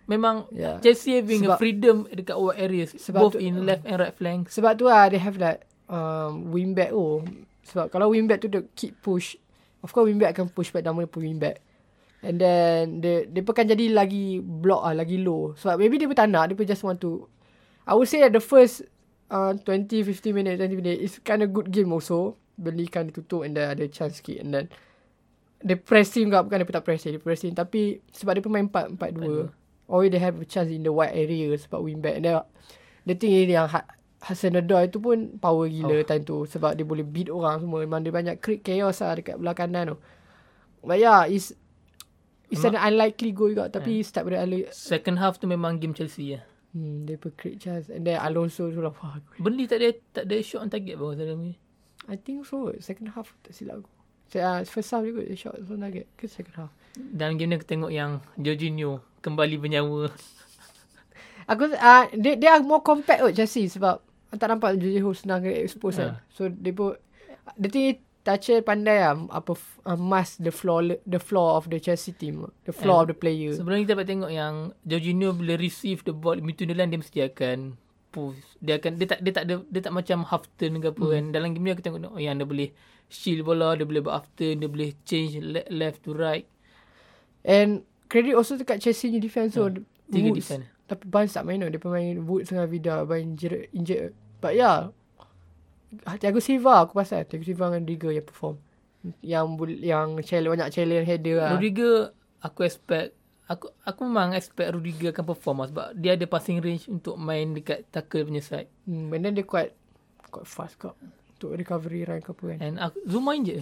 memang Yeah. Chelsea having Sebab- a freedom dekat wide areas Sebab both tu- in left and right flank Sebab tu lah they have that um, wing back oh. Sebab kalau wing back tu dia keep push. Of course wing back akan push back nama dia pun wing back. And then dia dia pun akan jadi lagi block ah lagi low. Sebab maybe dia pun tak nak, dia pun just want to I would say that the first uh, 20 50 minutes 20 minutes is kind of good game also. Beli kan ditutup and then ada chance sikit. And then dia pressing juga bukan dia tak pressing dia pressing tapi sebab dia pemain 4 4 2 always they have a chance in the wide area sebab wing back. And then the thing is yang ha- Hassan Adoi tu pun power gila oh. time tu. Sebab dia boleh beat orang semua. Memang dia banyak create chaos lah dekat belah kanan tu. But yeah it's it's an unlikely goal juga. Tapi start pada Ali second half tu memang game Chelsea lah hmm, dia pun create chance and then Alonso tu lah wah, Burnley tak ada tak ada shot on target bawah dalam ni I think so. Second half tak silap aku. So, uh, first half juga dia shot so target ke second half? Dalam game ni aku tengok yang Jorginho kembali bernyawa. Aku uh, dia dia more compact kot Chelsea sebab tak nampak Jorginho senang expose Ha. kan. So dia pun the thing is, Thatcher pandai lah apa uh, mask the floor the floor of the Chelsea team, the floor And of the player. Sebelum ni kita dapat tengok yang Jorginho bila receive the ball between the line dia mesti akan push. Dia akan dia tak dia tak ada dia tak macam half turn ke apa hmm. kan. Dalam game ni aku tengok oh, yang dia boleh shield bola, dia boleh buat half turn, dia boleh change le- left to right. And credit also dekat Chelsea ni defense so Ha, Tiga Woods. defend. Tapi Barnes tak main tau. Dia pemain Woods dengan Vida Barnes injured, injured. But yeah. Thiago Silva aku pasal. Thiago Silva dengan Riga yang perform. Yang yang challenge, banyak challenge header lah. Rudiger aku expect aku aku memang expect Rudiger akan perform lah, sebab dia ada passing range untuk main dekat tackle punya side. Hmm, and then dia quite quite fast kau untuk recovery run ke apa kan. And aku Zuma je.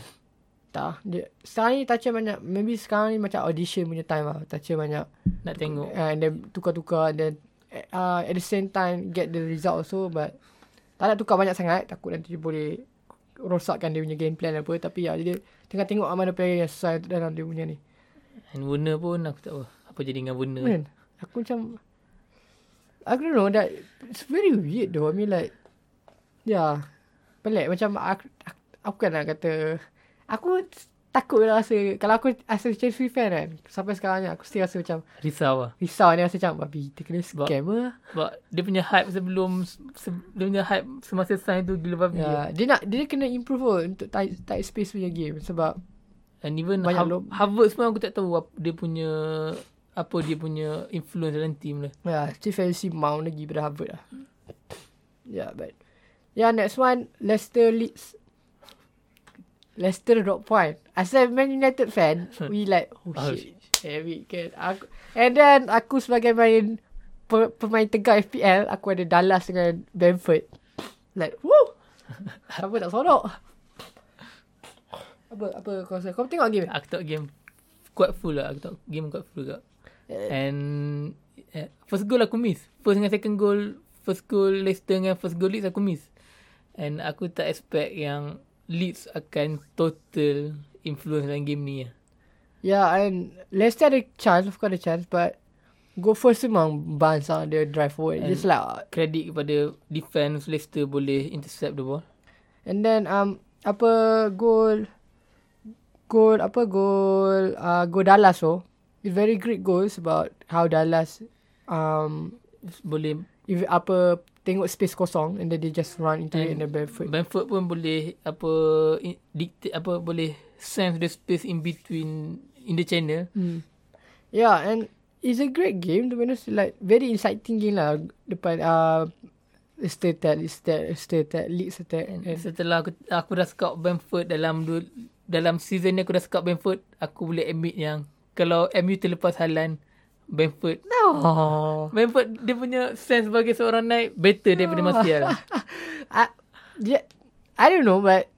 Tak. Dia, sekarang ni Thatcher banyak. Maybe sekarang ni macam audition punya time lah. Thatcher banyak. Nak tengok. Uh, and then tukar-tukar. And then uh, at the same time get the result also. But tak nak tukar banyak sangat. Takut nanti dia boleh rosakkan dia punya game plan apa. Tapi ya, dia tengah tengok mana player yang sesuai dalam dia punya ni. And Werner pun aku tak tahu. Apa jadi dengan Werner. Man, aku macam... I don't know that it's very weird though. I mean like, yeah, pelik. Macam aku, aku, aku kan nak kata, aku takut lah rasa, kalau aku rasa Chelsea fan kan, sampai sekarang ni aku still rasa macam, Risau lah. risau ni rasa macam, babi, dia kena scam lah. Sebab dia punya hype sebelum se- dia punya hype semasa sign tu gila babi. Ya, dia nak, dia kena improve pun untuk tight, tight space punya game. Sebab, And even Banyak lob. Harvard pun aku tak tahu dia punya apa dia punya influence dalam team lah. ya, still fancy Mount lagi pada Harvard lah. Yeah, but, yeah, next one, Leicester Leeds. Leicester drop point. As a Man United fan, we like, oh Oh, shit. Heavy kan. Aku, and then, aku sebagai main pe, pemain tegak FPL, aku ada Dallas dengan Bamford. Like, woo! Apa tak sonok? Apa, apa kau rasa? Kau tengok game? Aku tengok game quite full lah. Aku tengok game quite full juga. Eh. And eh, first goal aku miss. First dengan second goal, first goal Leicester dengan first goal Leeds aku miss. And aku tak expect yang Leeds akan total influence dalam game ni. lah. Yeah, and Leicester ada chance, of course ada chance, but go first memang Barnes lah, dia drive forward. And- Just like, Credit kepada defense Leicester boleh intercept the ball. and then, um, apa, goal, goal, apa, goal, uh, goal Dallas tu, it's very great goals about how Dallas, um, Boleh if, apa, tengok space kosong, and then they just run into it And in the Bamford. Bamford pun boleh apa in, dictate apa boleh sense the space in between in the channel. Hmm. Yeah, and it's a great game. To be honest, like very exciting game lah. Depan uh, Leicester attack, Leeds attack. And And, setelah aku aku dah scout Bamford dalam du, dalam season ni aku dah scout Bamford, aku boleh admit yang kalau MU terlepas Haaland, Bamford no. Bamford dia punya sense sebagai seorang naik better daripada Martial. I, yeah, I don't know, but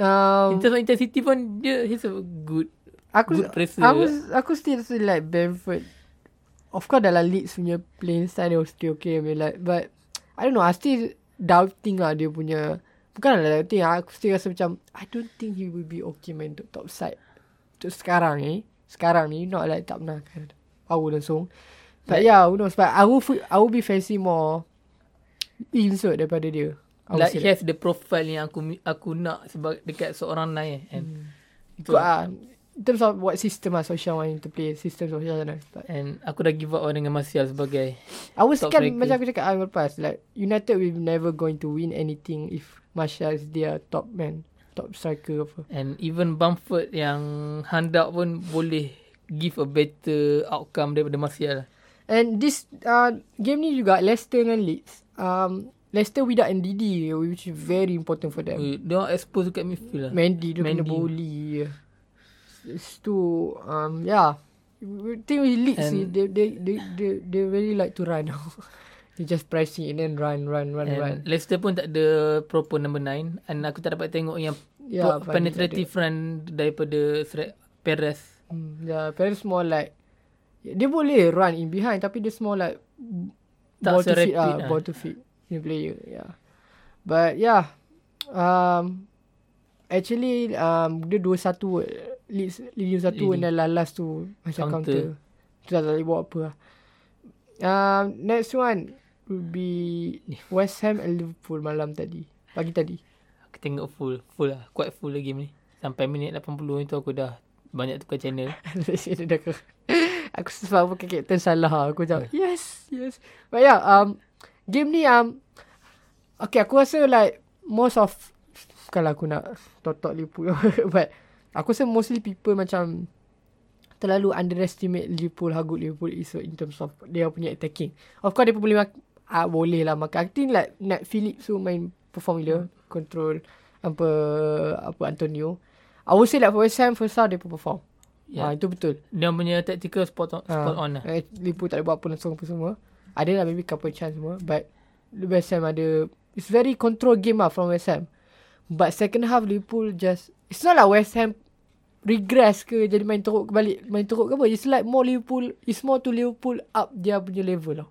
um, In terms of intensity pun dia he's a good aku good presser. aku aku still still like Bamford. Of course dalam Leeds punya playing style dia was still okay. I mean, like, but I don't know. I still doubting lah dia punya. Bukan lah doubting. Aku still rasa macam I don't think he will be okay main untuk top side. Untuk sekarang ni. Sekarang ni not like tak pernah kan. Power langsung. But Like- yeah, who knows. But I will, I will be fancy more insert daripada dia. I like he has the profile yang aku aku nak sebab dekat seorang naik and that. itu Good, ah, in terms of what system lah Social want to play. System Social. But and aku dah give up on dengan Martial sebagai I was kan striker. macam aku cakap I will pass like United will never going to win anything if Martial is their top man, top striker apa. And even Bamford yang handak pun boleh give a better outcome daripada Martial. And this uh, game ni juga Leicester dengan Leeds. Um, Leicester without NDD which is very important for them. Dia orang expose dekat midfield lah. Mendy dia kena bully. It's too um yeah. I think with Leeds And- they, they they they they really like to run. they just pressing and then run run run And run. Leicester pun tak ada proper number 9 and aku tak dapat tengok yang Yeah, penetrative run daripada Perez. Hmm, yeah, Paris more like dia boleh run in behind tapi dia more like Tak ball to feet se-rapid ah, lah. ball to feet ni player. Yeah. But yeah. Um actually um dia 2-1 Leeds Leeds 1 Leading. and then last tu macam Counter. counter. Tu tak boleh buat apa lah. Um, next one would be West Ham and Liverpool malam tadi. Pagi tadi. Aku tengok full. Full lah. Quite full lah game ni. Sampai minit 80 itu aku dah banyak tukar channel. Dia dah aku sebab pakai captain salah. Aku macam yes yes. But yeah um game ni um okay aku rasa like most of kalau aku nak totok Liverpool but aku rasa mostly people macam terlalu underestimate Liverpool how good Liverpool is in terms of dia punya attacking. Of course dia pun boleh mak- ah, boleh lah makan. I think like Nat Phillips tu main perform gila. Control apa apa Antonio I would say like for West Ham first half dia pun perform Ya. Ah, itu betul. Dia punya tactical spot on, spot on lah. Eh, Liverpool tak ada buat apa langsung apa semua. Ada lah maybe couple chance semua. But West Ham ada... It's very control game lah from West Ham. But second half Liverpool just... It's not like West Ham regress ke jadi main teruk kebalik. Main teruk ke apa. It's like more Liverpool... It's more to Liverpool up dia punya level lah.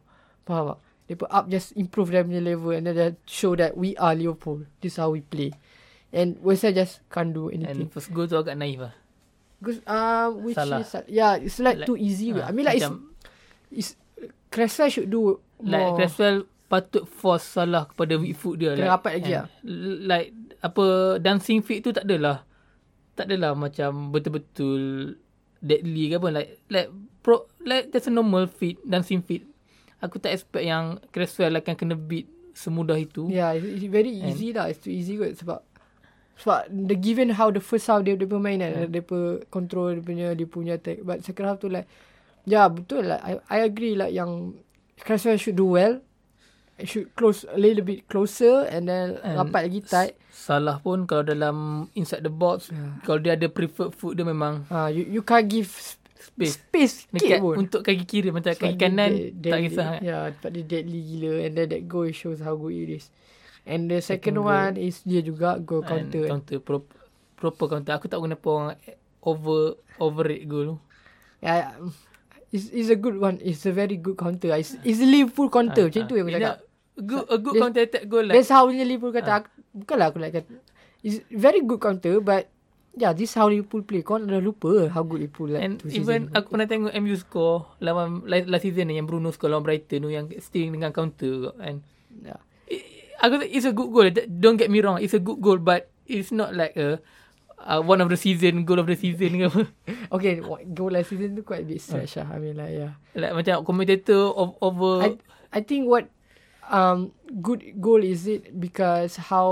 Faham tak? Mereka up just improve their punya level and then they show that we are Liverpool. This is how we play. And Ham just can't do And anything. first goal tu agak naif lah. Because uh, which Salah. is yeah, it's like, Like, too easy. ah, I mean like macam- it's, it's Cresswell should do Like more. Cresswell patut force salah kepada weak foot dia. Kena like, rapat lagi lah. and Like apa dancing feet tu tak adalah. Tak adalah macam betul-betul deadly ke apa. Like like pro like that's a normal feet dancing feet. Aku tak expect yang Cresswell akan kena beat semudah itu. Yeah, it's, it's very easy lah. It's too easy kot sebab sebab the given how the first half dia dia bermain kan, dia per control dia punya dia punya attack. But second half tu like yeah, betul like I I agree like yang Cresswell should do well. It should close a little bit closer and then And rapat lagi tight. Salah pun kalau dalam inside the box, Yeah. kalau dia ada preferred foot dia memang Ah, you you can't give Space. space sikit pun. untuk kaki kiri macam Sebab kaki dia kanan dead- tak kisah. kan. Ya, yeah, sebab dia deadly gila and then that goal shows how good it is. And the second, Second goal. one is dia juga goal And counter. counter pro, proper counter. Aku tak tahu kenapa orang over overrate goal tu. Yeah. It's, it's a good one. It's a very good counter. It's, a Liverpool counter. Macam tu yang aku Ini cakap. Good, a good counter attack goal like. That's how Liverpool kata. Aku, bukanlah aku nak kata. It's very good counter but yeah, this how Liverpool play. Kau dah lupa how good Liverpool like And even season. aku pernah tengok MU score lawan last, season ni yang Bruno score lawan Brighton tu yang steering dengan counter kot. And Yeah. I- aku rasa it's a good goal. Don't get me wrong, it's a good goal but it's not like a uh, one of the season goal of the season ke apa. Okay, goal last season tu quite a bit stretch lah. I mean like yeah. like macam commentator of, over I I think what um good goal is it because how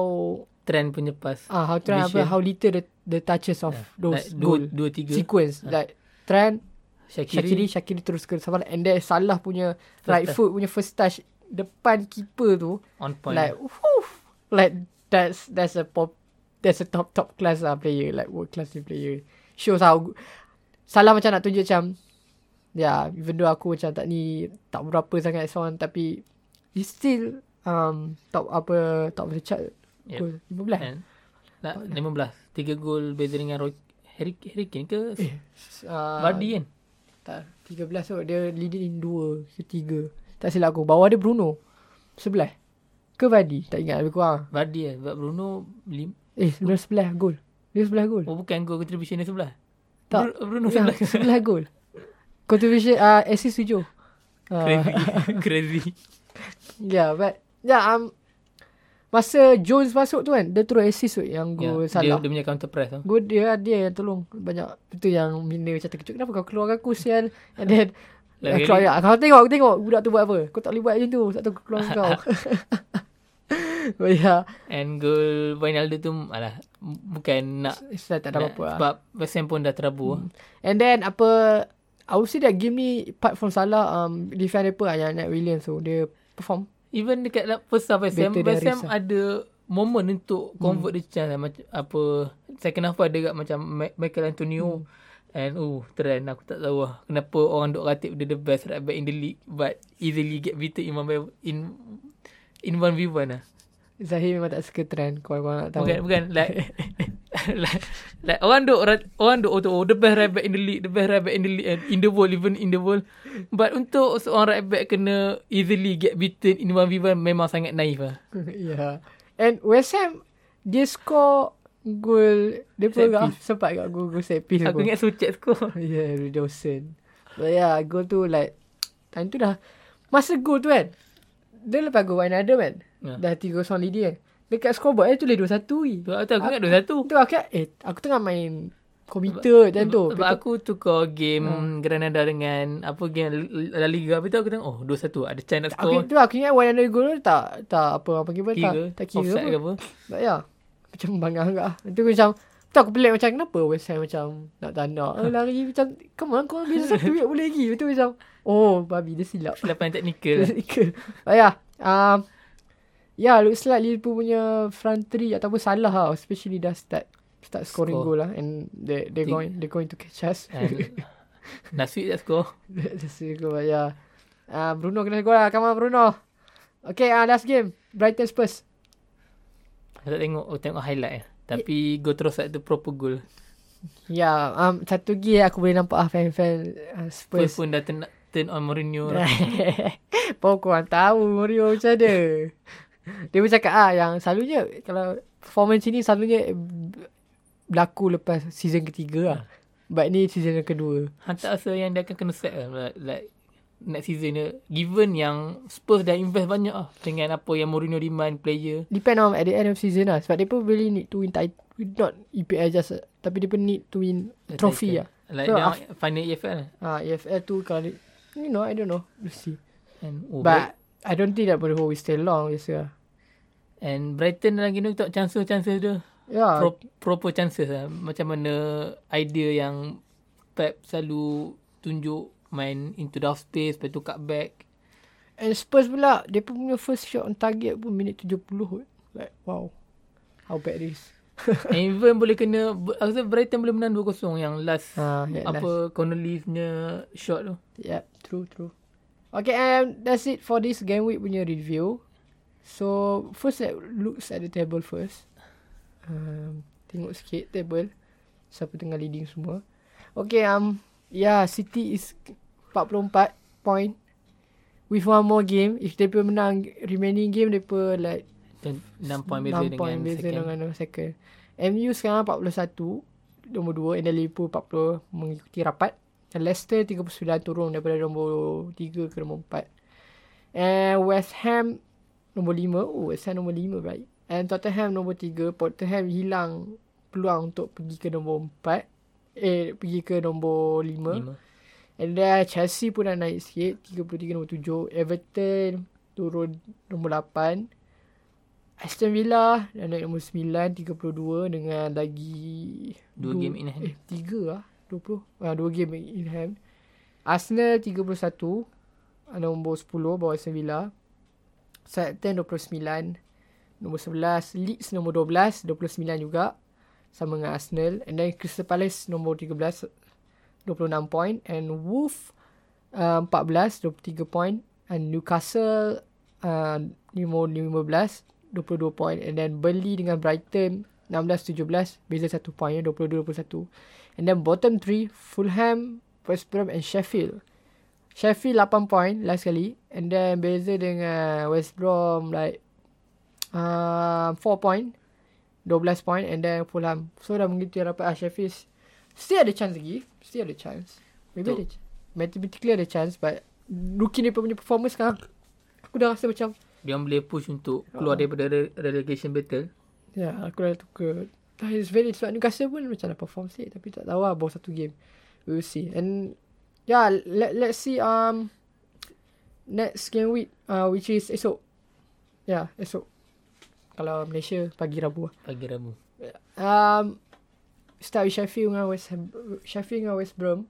trend punya pass. ah how try apa how little the, the touches of those like goal dua, dua tiga. sequence like Trent Shakiri Shakiri. Shakiri terus ke Salah and then Salah punya First right touch. foot punya first touch depan keeper tu on point. like whew, like that's that's a pop that's a top top class lah player like world class player shows how Salah macam nak tunjuk macam yeah even though aku macam tak ni tak berapa sangat so on tapi he still um top apa top of the chart Yep. goal 15 And, lah, 15. Tiga gol beza dengan Roy, Harry, Harry Kane ke? eh uh, Vardy kan? Tak, 13 tu dia leading in 2 ke 3. Tak silap aku. Bawah dia Bruno. Sebelah. Ke Vardy? Tak ingat lebih kurang. Vardy kan? Sebab Bruno lim, Eh, sebelah sebelah gol. Dia sebelah gol. Oh bukan gol contribution dia sebelah. Tak. Bru- Bruno Ya, sebelah. sebelah gol. Contribution uh, assist 7. Uh, Crazy. Crazy. yeah, but yeah, um masa Jones masuk tu kan, dia terus assist tu yang gol Ya, dia, salah. dia punya counter press. Gol dia dia yang tolong banyak itu yang Mina macam terkejut kenapa kau keluar aku sial and then Lagi- Lagi keluar. Kau tengok, aku tengok budak tu buat apa. Kau tak boleh buat macam tu. Tak tahu keluar kau. oh ya. And gol Wijnaldum tu alah bukan nak Saya tak ada apa-apa. lah. Sebab West Ham pun dah terabur. Hmm. And then apa I would say that game ni apart from Salah um defender apa yang Nat Williams tu dia perform. Even dekat first half West Ham, Better West than Ham Risa. ada moment untuk convert hmm. the chance lah. Macam, apa second half ada kat macam Ma- Michael Antonio Hmm. And oh trend aku tak tahu lah kenapa orang duk ratip dia the best right back in the league but easily get beaten in one by in in 1v1 lah. Zahir memang tak suka trend kau kau nak tahu. Bukan bukan like like, like orang duk orang duk oh, the best right back in the league, the best right back in the league and in the world even in the world. But untuk seorang right back kena easily get beaten in 1v1 memang sangat naif lah. yeah. And West Ham dia score gol dia pun agak sempat agak gol gol set piece. Aku pun. ingat Suchet score. Yeah, Dawson. But yeah, gol tu like time tu dah masa gol tu kan. Dia lepas gol Wijnaldum kan. Ya. Dah 3-0 lead kan. Dekat scoreboard dia tulis 2-1 weh. Tu aku aku ingat 2-1. Tu aku eh aku tengah main komputer macam tu. Sebab aku tukar game Hmm. Granada dengan apa game La Liga. Lepas tu aku tengok oh 2-1 ada chance nak Aku, score. tu aku ingat Wijnaldum gol tu tak tak apa apa tak, Kira, tak kira offside apa. ke apa. But yeah. Macam bangga agak lah. Itu macam Tu aku pelik macam kenapa West Ham macam nak tak nak. Eh, lari macam come on kau ambil satu duit boleh lagi. Itu macam oh babi dia silap. Lapan teknikal. Technical. But yeah. Um, yeah, looks like Liverpool punya front three ataupun salah lah. Especially dah start start scoring Score. goal lah. And they they Think- going they going to catch us. And Nasib tak score. That's a goal. But yeah. Uh, Bruno kena gol lah. Come on Bruno. Okay, uh, last game. Brighton Spurs. Aku tak tengok, aku tengok highlight lah. Tapi go terus tu proper goal. Ya, yeah, um, satu lagi aku boleh nampak ah fan-fan uh, Spurs Spurs. pun dah turn, turn on Mourinho. Baru korang tahu Mourinho macam mana. Dia pun cakap ah yang selalunya kalau performance ini selalunya berlaku lepas season ketiga lah. But ni season yang kedua. Han tak rasa yang dia akan kena set lah. Like next season dia. Given yang Spurs dah invest banyak lah. Dengan apa yang Mourinho demand player. Depend on at the end of season lah. Sebab dia pun really need to win title. Not EPL just. uh, Tapi dia pun need to win The trophy title. lah. Like So, af- final EFL lah. Ah, EFL tu kalau you know, I don't know. We'll see. And, oh, But I don't think that Mourinho will stay long. Biasa lah. And Brighton game tu tak chances-chances dia. Yeah. Pro, proper chances lah. Macam mana idea yang Pep selalu tunjuk main into the space, lepas tu cut back. And Spurs pula, dia pun punya first shot on target pun minit 70 kot. Like, wow. How bad it is. And even boleh kena, aku rasa Brighton boleh menang 2-0 yang last, Ah, yeah, apa, Connolly punya shot tu. Yep, true, true. Okay, um, that's it for this game week punya review. So, first let looks at the table first. Um, tengok sikit table. Siapa tengah leading semua. Okay, um, yeah, City is 44 point. With one more game, if they pun menang remaining game, they pun like 6 point beza 6 point dengan beza second. dengan number second. MU sekarang 41, nombor 2. And then Liverpool 40 mengikuti rapat. Dan Leicester 39 turun daripada nombor 3 ke nombor 4. And West Ham nombor 5. Oh, West Ham nombor 5 baik. And Tottenham nombor 3. Tottenham hilang peluang untuk pergi ke nombor 4. Eh, pergi ke nombor 5. Lima. And then Chelsea pun dah naik sikit. 33 nombor 7. Everton turun nombor 8. Aston Villa dah naik nombor 9. 32 dengan lagi... Dua game in hand. Eh, 3 lah. 20. Ah, 2 game in hand. Arsenal 31. ah, Nombor 10 bawah Aston Villa. Southampton 29. Nombor 11. Leeds nombor 12. 29 juga. Sama dengan Arsenal. And then Crystal Palace nombor 13. 26 point. And Wolf uh, 14. 23 point. And Newcastle uh, nombor 15. 22 point. And then Burnley dengan Brighton 16-17. Beza 1 point. ya, 22-21. And then bottom 3. Fulham, West Brom and Sheffield. Sheffield 8 point last kali. And then beza dengan West Brom like uh, 4 point. 12 point. And then Fulham. So dah mengikuti rapat ah, Sheffield. Still ada chance lagi. Still ada chance. Maybe Betul. ada Mathematically ada chance. But looking dia punya performance sekarang. Aku dah rasa macam. Dia boleh push untuk keluar Oh. daripada re- relegation battle. Ya, aku dah tukar. Ah, It's very sebab Newcastle pun macam dah perform sikit tapi tak tahu lah baru satu game. We will see. And yeah, let let's see um next game week uh, which is esok. Yeah, esok. Kalau Malaysia pagi Rabu. lah. Pagi Rabu. Um start with Sheffield dengan West Ham, Sheffield dengan West Brom.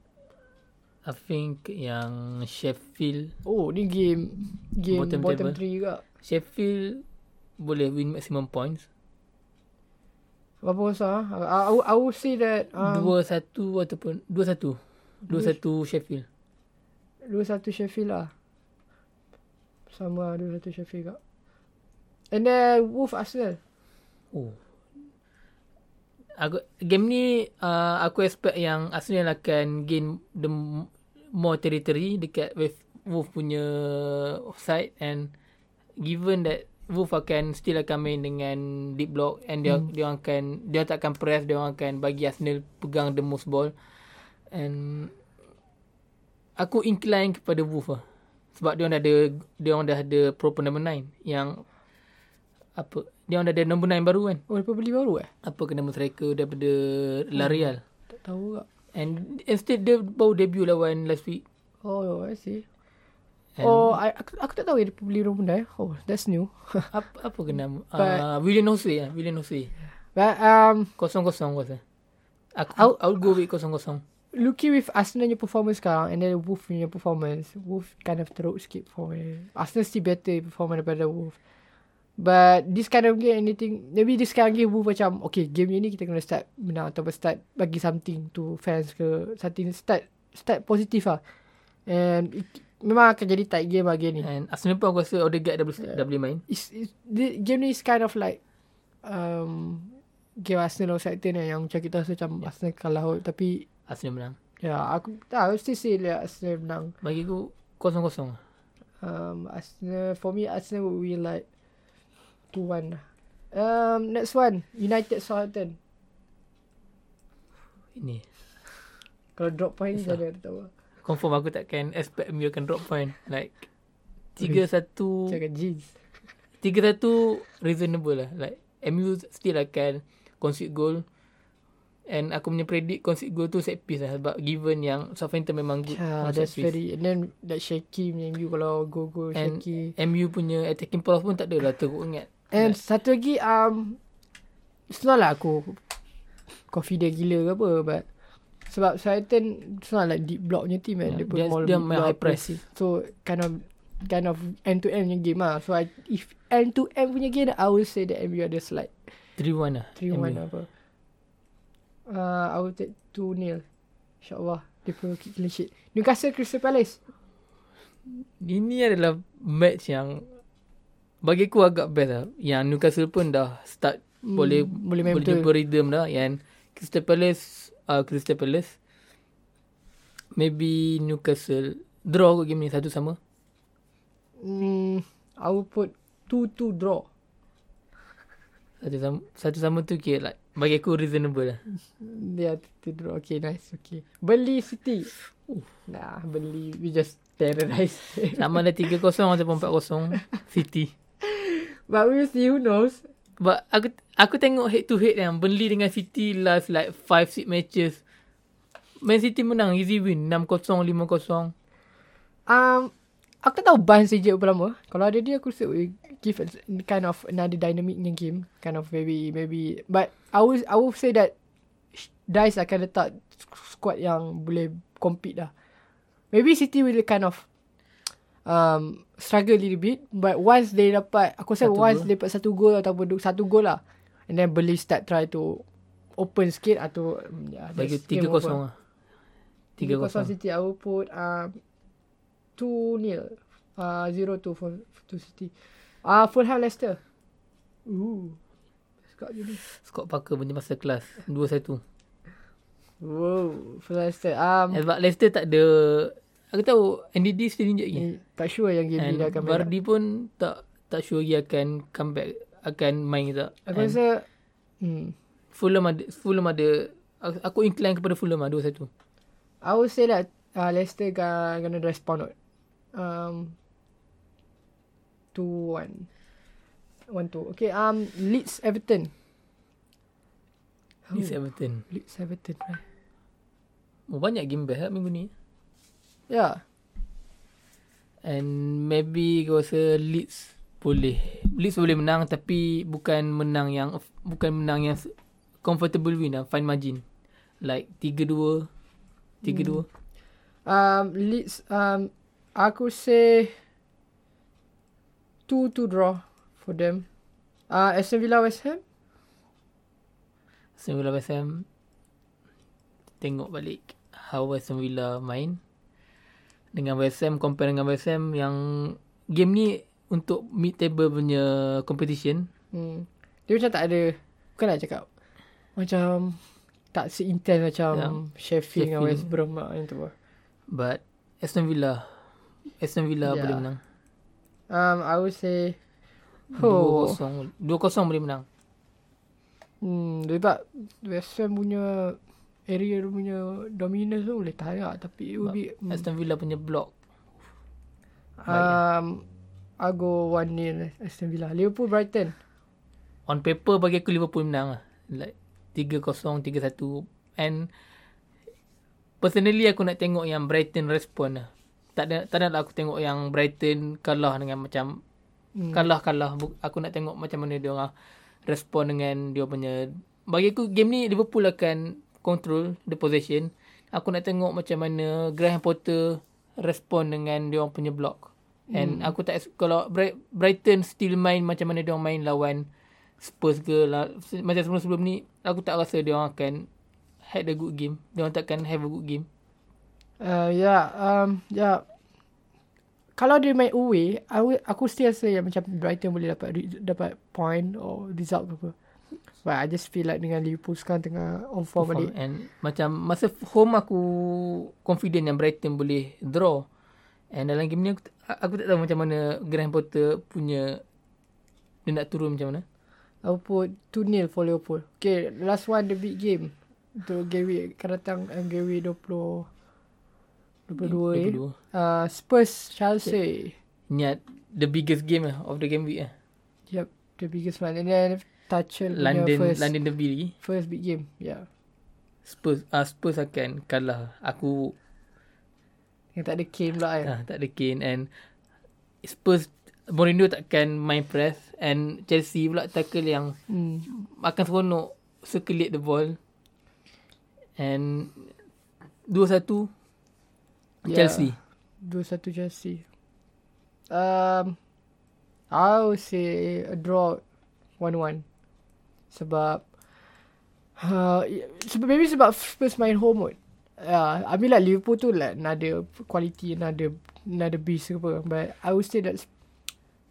I think yang Sheffield Oh, ni game game Bottom bottom, table. 3 juga. Sheffield boleh win maximum points. Berapa besar? ah? I, I, I would say that um, Dua satu ataupun dua satu. Dua satu Sheffield. 2-1 Sheffield lah. Sama lah 2-1 Sheffield kak. And then Wolf Arsenal. Oh. Aku, game ni uh, aku expect yang Arsenal akan gain the more territory dekat with Wolf punya side and given that Wolf akan still akan main dengan deep block and dia hmm. dia akan dia tak akan press dia akan bagi Arsenal pegang the most ball and aku incline kepada Wolf lah sebab dia orang dah ada dia orang dah ada proper number 9 yang apa dia orang dah ada number 9 baru kan Oh, lepas beli baru eh? apa ke nama striker daripada L'Oreal. Tak tahu kak. And instead dia baru debut lawan last week. Oh, I see. And oh, I, aku, aku tak tahu dia beli rumah dah. Oh, that's new. apa apa ke nama? But- Uh, William Jose ah, William Jose. But um, Kosong-kosong aku rasa. Aku I'll- I'll, go with kosong-kosong. looking with Arsenal punya performance sekarang and then Wolf punya performance, Wolf kind of teruk sikit performance. Arsenal still better performance daripada Wolf. But this kind of game, anything, maybe this kind of game Wolf macam, okay, game ni kita kena start menang atau start bagi something to fans ke, something start start positif lah. And it, memang akan jadi tight game lah game ni. And Arsenal pun aku rasa Odegaard dah boleh, dah boleh main. It's, it's, the game ni is kind of like um, game Arsenal or Southampton yang macam kita rasa macam Yeah. Arsenal kalah. Tapi Arsenal menang. ya aku tak, I still say like Arsenal menang. Bagi aku kosong-kosong. Um, Arsenal for me Arsenal will win like 2-1 lah. Um, next one United Southampton. Ini. Kalau drop point jangan ada tahu. Confirm aku takkan expect MU akan drop point. Like 3-1 Jangan jeans. 3-1 reasonable lah. Like MU still akan concede goal. And aku punya predict concede goal tu set piece lah. Sebab given yang Southampton memang good Yeah, set that's piece. very and then that shaky punya MU kalau go go And shaky. MU punya attacking power pun tak adalah teruk sangat. And satu lagi um it's not lah aku confident gila ke apa but sebab Southampton it's not like deep block punya team kan. Yeah, Dia, dia- more dia main high press. pressing. So kind of kind of end to end punya game lah. So I, if end to end punya game I would say that MU ada slight 3-1 lah. 3-1 MU. apa. Uh, I would take 2-0. InsyaAllah. Dia pun keep clean sheet. Newcastle Crystal Palace. Ini adalah match yang bagi aku agak best lah. Yang Newcastle pun dah start Hmm, boleh boleh boleh betul. jumpa rhythm dah. Yang Crystal Palace, uh, Crystal Palace, maybe Newcastle draw kot game ni satu sama. Hmm, I would put 2-2 draw. Satu sama, satu sama tu kira like bagi aku reasonable lah. Dia tu draw. Okay, nice. Okay. Burnley City. Nah, Burnley we just terrorize. Sama ada 3-0 ataupun 4-0 City. But we will see. Who knows? But aku aku tengok head to head yang Burnley dengan City last like 5 6 matches. Man City menang easy win 6-0 5-0. Um, aku tak tahu Barnes saja berapa lama. Kalau ada dia, aku rasa give a, kind of another dynamic in game. Kind of maybe, maybe. But I would, I would say that Dice akan letak squad yang boleh compete dah. Maybe City will kind of um, struggle a little bit. But once they dapat, aku rasa Satu once they dapat satu gol ataupun satu gol lah. And then Burnley start try to open sikit atau um, yeah, Bagi that's game 3-0 over. lah. 3-0 3-0. City. I will put um, 2-0. Uh, 0-2 for, to City. Uh, Fulham Leicester. Ooh. Scott Juni. Scott Parker punya masa kelas 2-1. Wow. Fulham Leicester. Um, Sebab Leicester tak ada aku tahu NDD still injured lagi. ni, tak sure yang game dia akan main. Vardy pun tak tak sure lagi akan comeback akan main ke tak. Aku And rasa hmm, Fulham ada Fulham ada aku- incline kepada Fulham lah 2-1. I would say that uh, Leicester gonna, gonna respond out. Um, 2-1. 1-2. Okay, um, Leeds Everton. Leeds Everton. Leeds Everton. right? Oh, banyak game best lah minggu ni. Yeah. And maybe aku rasa Leeds boleh. Leeds boleh menang tapi bukan menang yang bukan menang yang comfortable win lah. Fine margin. Like 3-2. 3-2. Um, Leeds, um, aku say 2-2 draw for them. Uh, Aston Villa West Ham. Aston Villa West Ham tengok balik how Aston Villa main dengan West Ham compare dengan West Ham yang game ni untuk mid table punya competition Hmm. Dia macam tak ada, bukan nak cakap. Macam tak se-intense macam Ya. Sheffield dengan. West Brom lah, yang tu. lah. but Aston Villa Aston Villa Ya. boleh menang Um, I would say, oh, 2-0 2-0 boleh menang hmm, sebab West Ham punya area dia punya dominance tu boleh lah. Tapi it will be, hmm, Aston Villa punya block um, I go 1-0 Aston Villa. Liverpool Brighton. on paper bagi aku Liverpool menang lah like 3-0 3-1 and personally aku nak tengok yang Brighton respond lah tak ada tak nak lah aku tengok yang Brighton kalah dengan macam Hmm. kalah-kalah Bu- aku nak tengok macam mana dia orang respond dengan dia punya bagi aku game ni Liverpool akan control the possession aku nak tengok macam mana Graham Potter respond dengan dia orang punya block and aku tak kalau Bright- Brighton still main macam mana dia orang main lawan Spurs ke lah, macam sebelum-sebelum ni aku tak rasa dia orang akan had a good game dia orang takkan have a good game Uh, ya, yeah, um, ya. Yeah. Kalau dia main away, will, aku still rasa yang macam Brighton boleh dapat dapat point or result ke apa. But I just feel like dengan Liverpool sekarang tengah on form balik. and macam masa home aku confident yang Brighton boleh draw And dalam game ni aku, aku tak tahu macam mana Graham Potter punya dia nak turun macam mana. Aku put 2-0 for Liverpool. Okay, last one the big game. Untuk week akan datang game week 20 22 eh. 22. Uh, Spurs Chelsea. Niat the biggest game lah of the game week lah. Yep, the biggest one. And then Tuchel London first London Derby lagi. first big game. Yeah. Spurs uh, Spurs akan kalah. Aku Yang tak ada Kane pula kan. ah, tak ada Kane and Spurs Mourinho takkan main press and Chelsea pula tackle yang Hmm. akan seronok circulate the ball. And 2-1 Yeah. Chelsea. 2-1 Chelsea. Um, I would say a draw 1-1. Sebab uh, sebab maybe sebab Spurs main home kot. Yeah, I mean like Liverpool tu like another quality, another another beast ke apa. But I would say that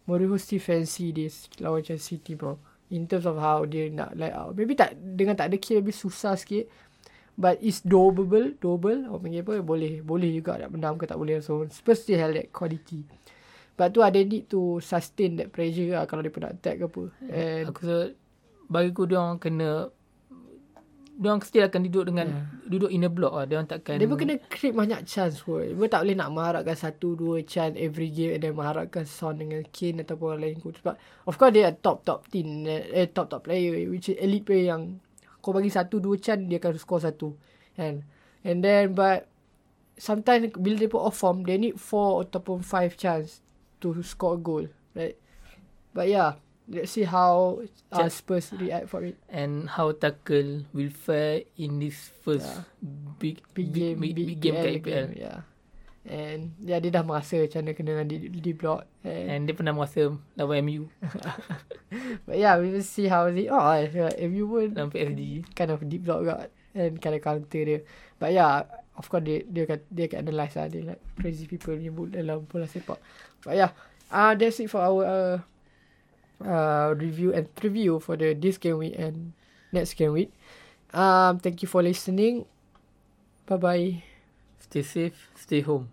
Mourinho still fancy this lawan Chelsea team bro. In terms of how dia nak like out. Maybe tak dengan tak ada kill lebih susah sikit. But it's doable, doable. Orang panggil apa? Boleh, boleh juga nak menang ke tak boleh. So Spurs still have that quality. But tu ada need to sustain that pressure lah kalau dia pun nak attack ke apa. And Aku rasa bagi aku dia orang kena dia orang still akan duduk dengan Yeah. duduk in a block lah. Dia orang takkan Dia pun kena create banyak chance pun. Dia pun tak boleh nak mengharapkan satu dua chance every game and then mengharapkan Son dengan Kane ataupun orang lain kot. Sebab of course dia top top team eh top top player which is elite player yang kau bagi satu dua chance dia akan score satu. And and then but sometimes bila dia pun off form they need four ataupun five chance to score a goal. Right? But yeah, let's see how uh, Spurs react for it. and how tackle will fare in this first Yeah. big, big game big, big, big game kat EPL. game, yeah. And yeah, dia dah merasa macam mana kena di, di block. And, And dia pernah merasa lawan MU but yeah, we will see how it. Oh, yeah, if you would dalam PSG. kind of deep block got and kind of counter dia. But yeah, of course dia dia akan dia akan analyse lah dia like crazy people ni dalam bola sepak. But yeah, uh, that's it for our uh, uh, review and preview for the this game week and next game week. Um, thank you for listening. Bye bye. Stay safe, stay home.